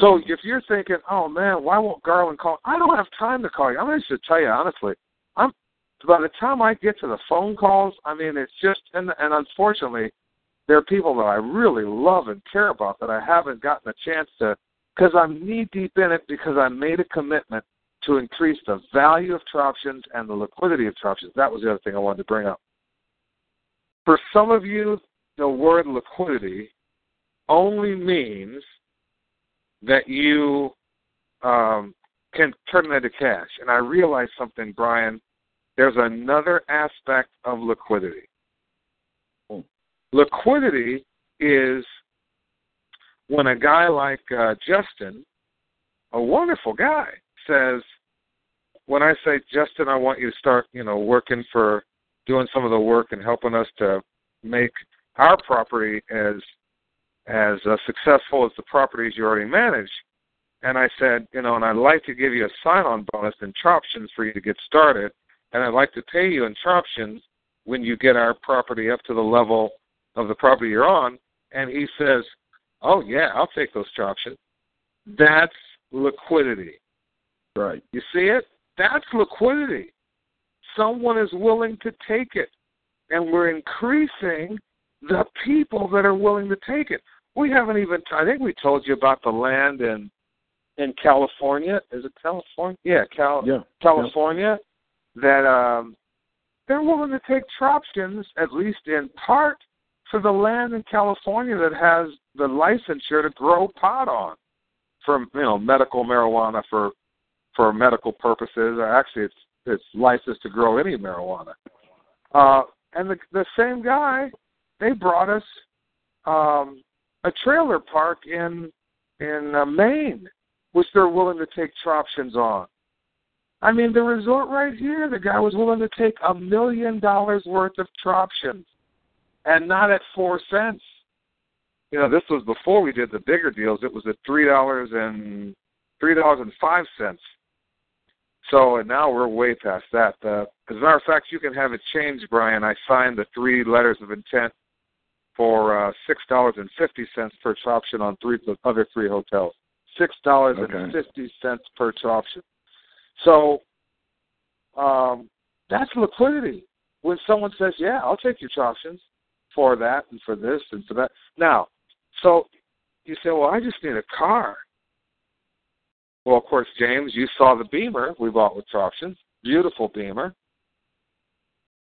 so if you're thinking, oh man, why won't Garland call? I don't have time to call you. I'm going to just tell you honestly. By the time I get to the phone calls, I mean, it's just and and unfortunately, there are people that I really love and care about that I haven't gotten a chance to because I'm knee deep in it because I made a commitment to increase the value of options and the liquidity of options. That was the other thing I wanted to bring up. For some of you, the word liquidity only means that you um, can turn it into cash. And I realized something, Brian, there's another aspect of liquidity. Liquidity is when a guy like uh, Justin, a wonderful guy, says, when I say, Justin, I want you to start, you know, working for doing some of the work and helping us to make our property as as uh, successful as the properties you already manage. And I said, you know, and I'd like to give you a sign-on bonus and options for you to get started and I'd like to pay you in options when you get our property up to the level of the property you're on. And he says, Oh yeah, I'll take those options. That's liquidity. Right. You see it? That's liquidity. Someone is willing to take it. And we're increasing the people that are willing to take it. We haven't even I think we told you about the land in in California. Is it California? Yeah, Cal yeah. California that um, they're willing to take options, at least in part, for the land in California that has the licensure to grow pot on for you know medical marijuana for for medical purposes. Actually, it's it's licensed to grow any marijuana. Uh, and the the same guy, they brought us um, a trailer park in in uh, Maine, which they're willing to take options on. I mean, the resort right here, the guy was willing to take a million dollars worth of options, and not at four cents. You know, this was before we did the bigger deals. It was at three dollars and three dollars and five cents. So, and now we're way past that. Uh, as a matter of fact, you can have it changed, Brian. I signed the three letters of intent for uh, six dollars and fifty cents per option on three the other three hotels. six dollars Okay. and fifty cents per option. So um, that's liquidity. When someone says, "Yeah, I'll take your options for that and for this and for that," now, so you say, "Well, I just need a car." Well, of course, James, you saw the Beamer we bought with options. Beautiful Beamer.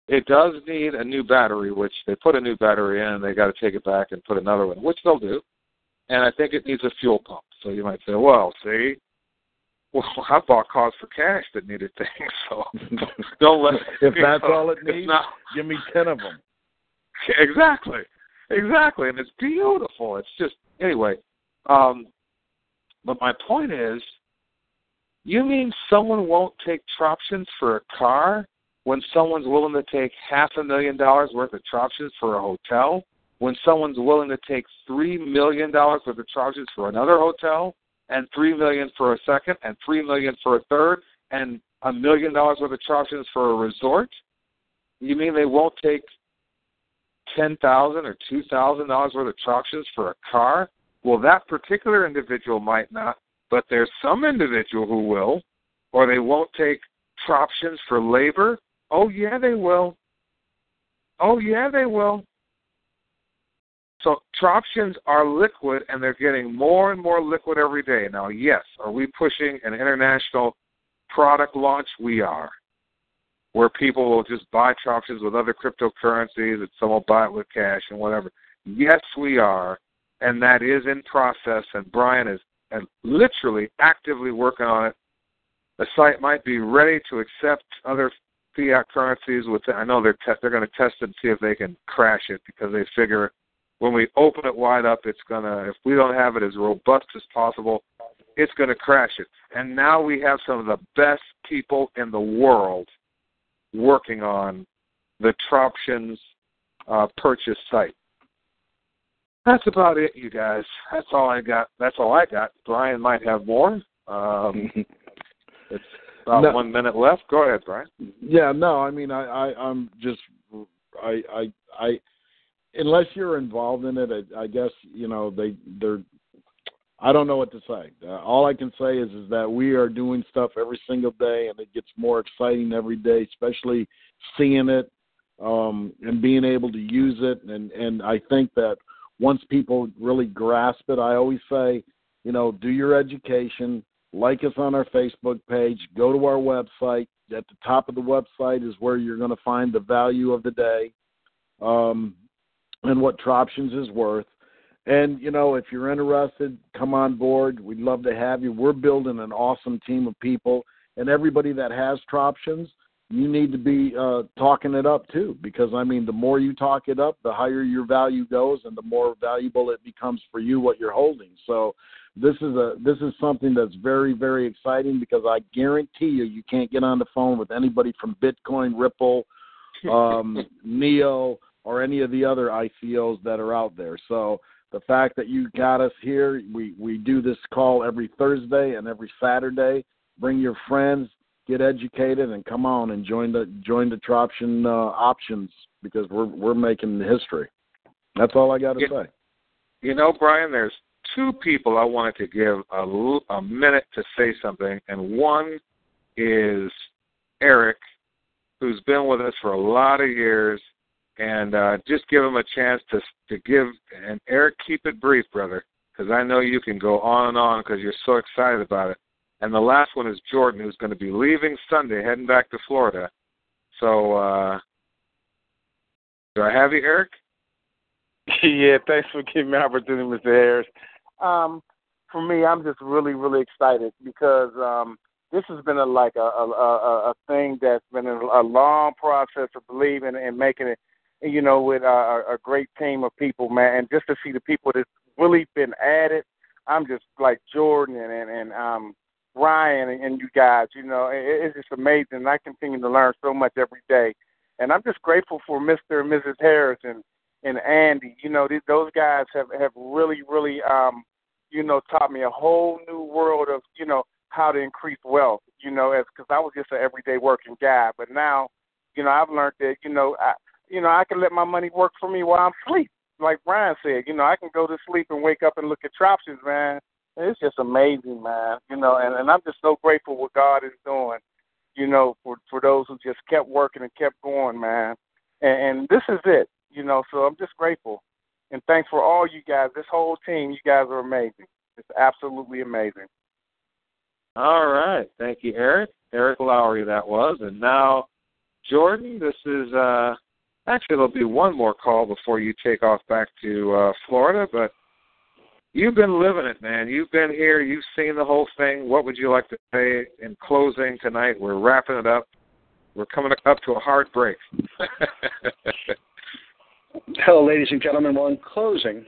It does need a new battery, which they put a new battery in, they got to take it back and put another one, which they'll do. And I think it needs a fuel pump. So you might say, well, see, well, I bought cars for cash that needed things, so don't let. if that's know, all it needs, not- give me ten of them. exactly, exactly, and it's beautiful. It's just anyway. Um, but my point is, you mean someone won't take troptions for a car when someone's willing to take half a million dollars worth of troptions for a hotel? When someone's willing to take three million dollars worth of troptions for another hotel, and three million for a second, and three million for a third, and a million dollars worth of troptions for a resort? You mean they won't take ten thousand or two thousand dollars worth of troptions for a car? Well, that particular individual might not, but there's some individual who will, or they won't take troptions for labor. Oh yeah, they will. Oh yeah, they will. So troptions are liquid, and they're getting more and more liquid every day. Now, yes, are we pushing an international product launch? We are where people will just buy options with other cryptocurrencies and some will buy it with cash and whatever. Yes, we are, and that is in process. And Brian is and literally actively working on it. The site might be ready to accept other fiat currencies. With I know they're te- they're going to test it and see if they can crash it because they figure when we open it wide up, it's gonna if we don't have it as robust as possible, it's going to crash it. And now we have some of the best people in the world working on the Troptions uh, purchase site. That's about it, you guys. That's all I got. That's all I got. Brian might have more. Um, it's about No. one minute left. Go ahead, Brian. Yeah, no, I mean, I, I, I'm just, I, I, I, unless you're involved in it, I, I guess you know they, they're. I don't know what to say. Uh, all I can say is, is that we are doing stuff every single day, and it gets more exciting every day, especially seeing it um, and being able to use it. And and I think that once people really grasp it, I always say, you know, do your education, like us on our Facebook page, go to our website. At the top of the website is where you're going to find the value of the day um, and what Troptions is worth. And, you know, if you're interested, come on board. We'd love to have you. We're building an awesome team of people. And everybody that has Troptions, you need to be uh, talking it up too. Because, I mean, the more you talk it up, the higher your value goes and the more valuable it becomes for you what you're holding. So, this is a this is something that's very very exciting because I guarantee you you can't get on the phone with anybody from Bitcoin, Ripple, um, Neo, or any of the other ICOs that are out there. So the fact that you got us here, we we do this call every Thursday and every Saturday. Bring your friends, get educated, and come on and join the join the Troption uh, options because we're we're making history. That's all I got to say. You know, Brian, there's two people I wanted to give a, a minute to say something, and one is Eric, who's been with us for a lot of years, and uh, just give him a chance to to give. And Eric, keep it brief, brother, because I know you can go on and on because you're so excited about it. And the last one is Jordan, who's going to be leaving Sunday, heading back to Florida. So, uh, do I have you, Eric? yeah, thanks for giving me the opportunity, Mr. Harris. Um, for me, I'm just really, really excited because um, this has been a like a a, a, a thing that's been a, a long process of believing and making it, you know, with a, a a great team of people, man. And just to see the people that's really been added, I'm just like Jordan and and, um, Ryan and, and you guys. You know, it, it's just amazing. I continue to learn so much every day, and I'm just grateful for Mr. and Mrs. Harris and and Andy. You know, th- those guys have have really, really, um, you know, taught me a whole new world of you know how to increase wealth. You know, as because I was just an everyday working guy, but now, you know, I've learned that you know, I, you know, I can let my money work for me while I'm asleep. Like Brian said, you know, I can go to sleep and wake up and look at options, man, It's just amazing, man. You know, and, and I'm just so grateful what God is doing. You know, for for those who just kept working and kept going, man. And, and this is it. You know, so I'm just grateful. And thanks for all you guys, this whole team. You guys are amazing. It's absolutely amazing. All right. Thank you, Eric. Eric Lowry, that was. And now, Jordan, this is uh, actually there'll be one more call before you take off back to uh, Florida, but you've been living it, man. You've been here. You've seen the whole thing. What would you like to say in closing tonight? We're wrapping it up. We're coming up to a hard break. Hello, ladies and gentlemen. Well, in closing,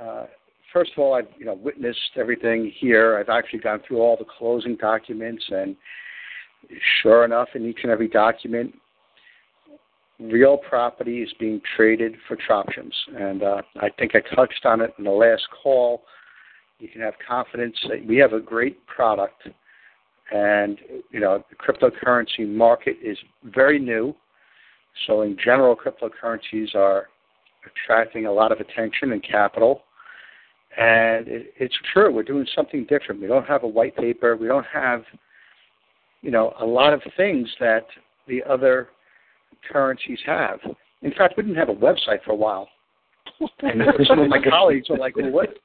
uh, first of all, I've you know witnessed everything here. I've actually gone through all the closing documents, and sure enough, in each and every document, real property is being traded for Troptions. And uh, I think I touched on it in the last call. You can have confidence that we have a great product, and you know the cryptocurrency market is very new. So in general, cryptocurrencies are attracting a lot of attention and capital. And it, it's true, we're doing something different. We don't have a white paper. We don't have, you know, a lot of things that the other currencies have. In fact, we didn't have a website for a while. And some of my colleagues were like, "Well, what,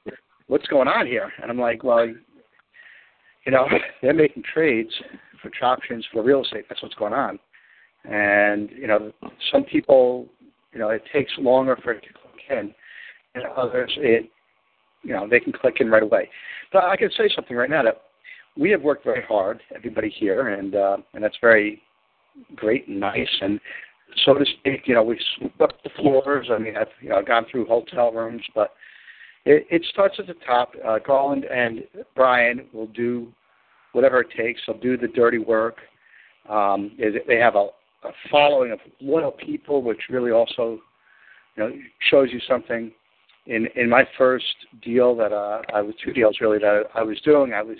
what's going on here?" And I'm like, "Well, you know, they're making trades for Troptions for real estate. That's what's going on." And you know, some people you know, it takes longer for it to click in, and others it, you know, they can click in right away. But I can say something right now that we have worked very hard, everybody here, and uh, and that's very great and nice. And so to speak, you know, we've swept the floors. I mean, I've you know gone through hotel rooms, but it, it starts at the top. Uh, Garland and Brian will do whatever it takes. They'll do the dirty work. Um, they have a, a following of loyal people, which really also you know shows you something. In in my first deal that uh, I was two deals really that I was doing, I was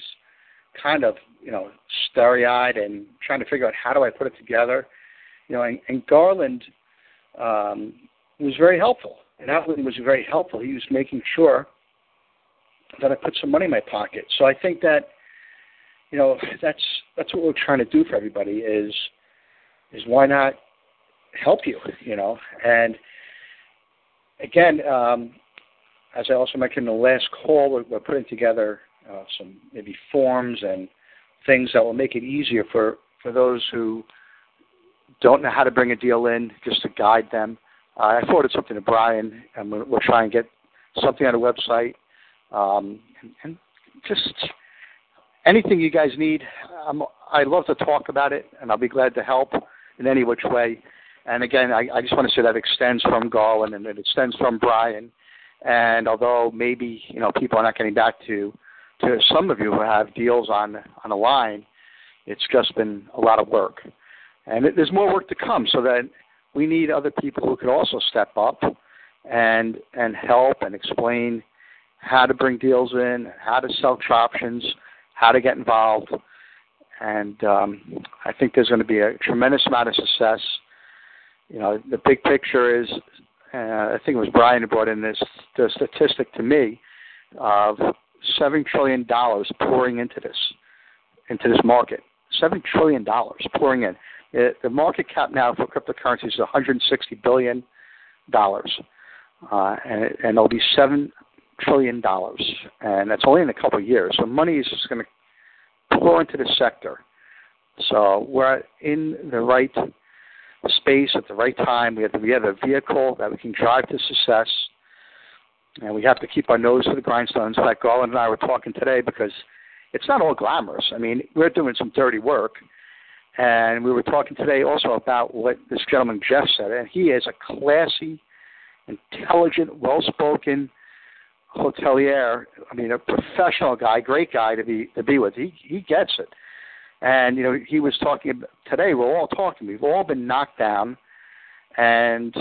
kind of you know starry eyed and trying to figure out how do I put it together. You know, and, and Garland um, was very helpful, and Alan was very helpful. He was making sure that I put some money in my pocket. So I think that you know that's that's what we're trying to do for everybody is is why not help you, you know? And again, um, as I also mentioned in the last call, we're, we're putting together uh, some maybe forms and things that will make it easier for, for those who don't know how to bring a deal in, just to guide them. Uh, I forwarded something to Brian, and we'll, we'll try and get something on the website. Um, and, and just anything you guys need, I'm, I love to talk about it, and I'll be glad to help in any which way. And again, I, I just want to say that extends from Garland and it extends from Brian. And although maybe you know people are not getting back to to some of you who have deals on on the line, it's just been a lot of work, and it, there's more work to come. So that we need other people who could also step up and and help and explain how to bring deals in, how to sell Troptions, how to get involved and um, I think there's going to be a tremendous amount of success. You know, the big picture is, uh, I think it was Brian who brought in this the statistic to me of seven trillion dollars pouring into this into this market. Seven trillion dollars pouring in. It, the market cap now for cryptocurrencies is 160 billion dollars, uh, and, and it'll be seven trillion dollars, and that's only in a couple of years. So money is just going to pour into the sector. So we're in the right space at the right time. We have, we have a vehicle that we can drive to success, and we have to keep our nose to the grindstones. Like Garland and I were talking today because it's not all glamorous. I mean, we're doing some dirty work. And we were talking today also about what this gentleman Jeff said, and he is a classy, intelligent, well-spoken hotelier. I mean, a professional guy, great guy to be to be with. He he gets it. And you know, he was talking today. We're all talking. We've all been knocked down, and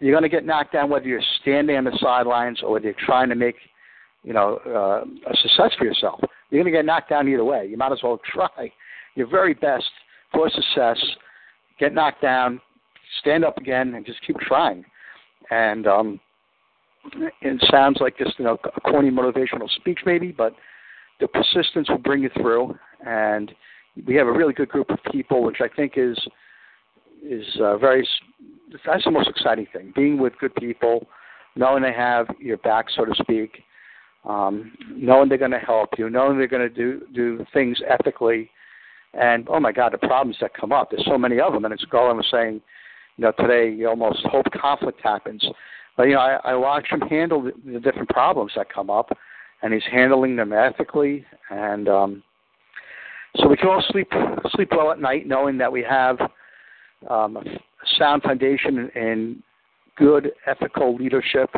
you're going to get knocked down whether you're standing on the sidelines or whether you're trying to make, you know, uh, a success for yourself. You're going to get knocked down either way. You might as well try your very best for success. Get knocked down, stand up again, and just keep trying. And um, it sounds like just you know a corny motivational speech maybe, but the persistence will bring you through, and we have a really good group of people, which I think is is uh, very. That's the most exciting thing: being with good people, knowing they have your back, so to speak, um, knowing they're going to help you, knowing they're going to do do things ethically, and oh my God, the problems that come up. There's so many of them, and it's Garland was saying, you know, today you almost hope conflict happens, but you know, I, I watch him handle the, the different problems that come up, and he's handling them ethically, and um, so we can all sleep sleep well at night, knowing that we have um, a sound foundation and good ethical leadership,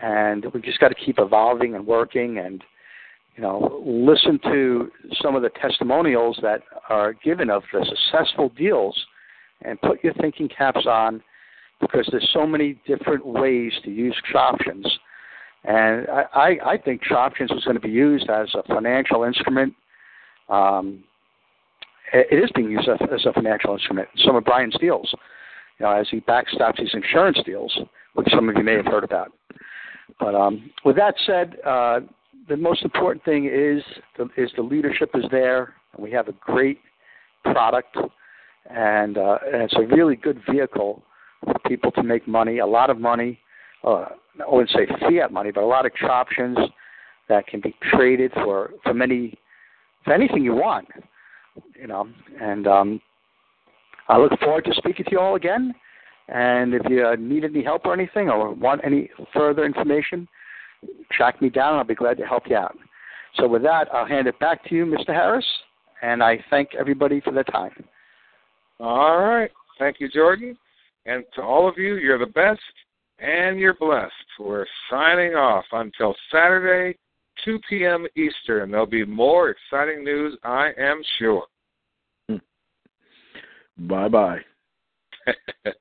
and we just got to keep evolving and working and you know, listen to some of the testimonials that are given of the successful deals and put your thinking caps on because there's so many different ways to use Troptions. And I, I think Troptions is going to be used as a financial instrument. Um, it is being used as a financial instrument. Some of Brian's deals, you know, as he backstops these insurance deals, which some of you may have heard about. But um, with that said, uh, the most important thing is the, is the leadership is there, and we have a great product, and, uh, and it's a really good vehicle for people to make money, a lot of money. Uh, I wouldn't say fiat money, but a lot of Troptions that can be traded for for many for anything you want. You know, and um, I look forward to speaking to you all again. And if you need any help or anything, or want any further information, track me down. I'll be glad to help you out. So with that, I'll hand it back to you, Mr. Harris, and I thank everybody for their time. All right. Thank you, Jordan. And to all of you, you're the best and you're blessed. We're signing off until Saturday, 2 p.m. Eastern. There'll be more exciting news, I am sure. Bye bye.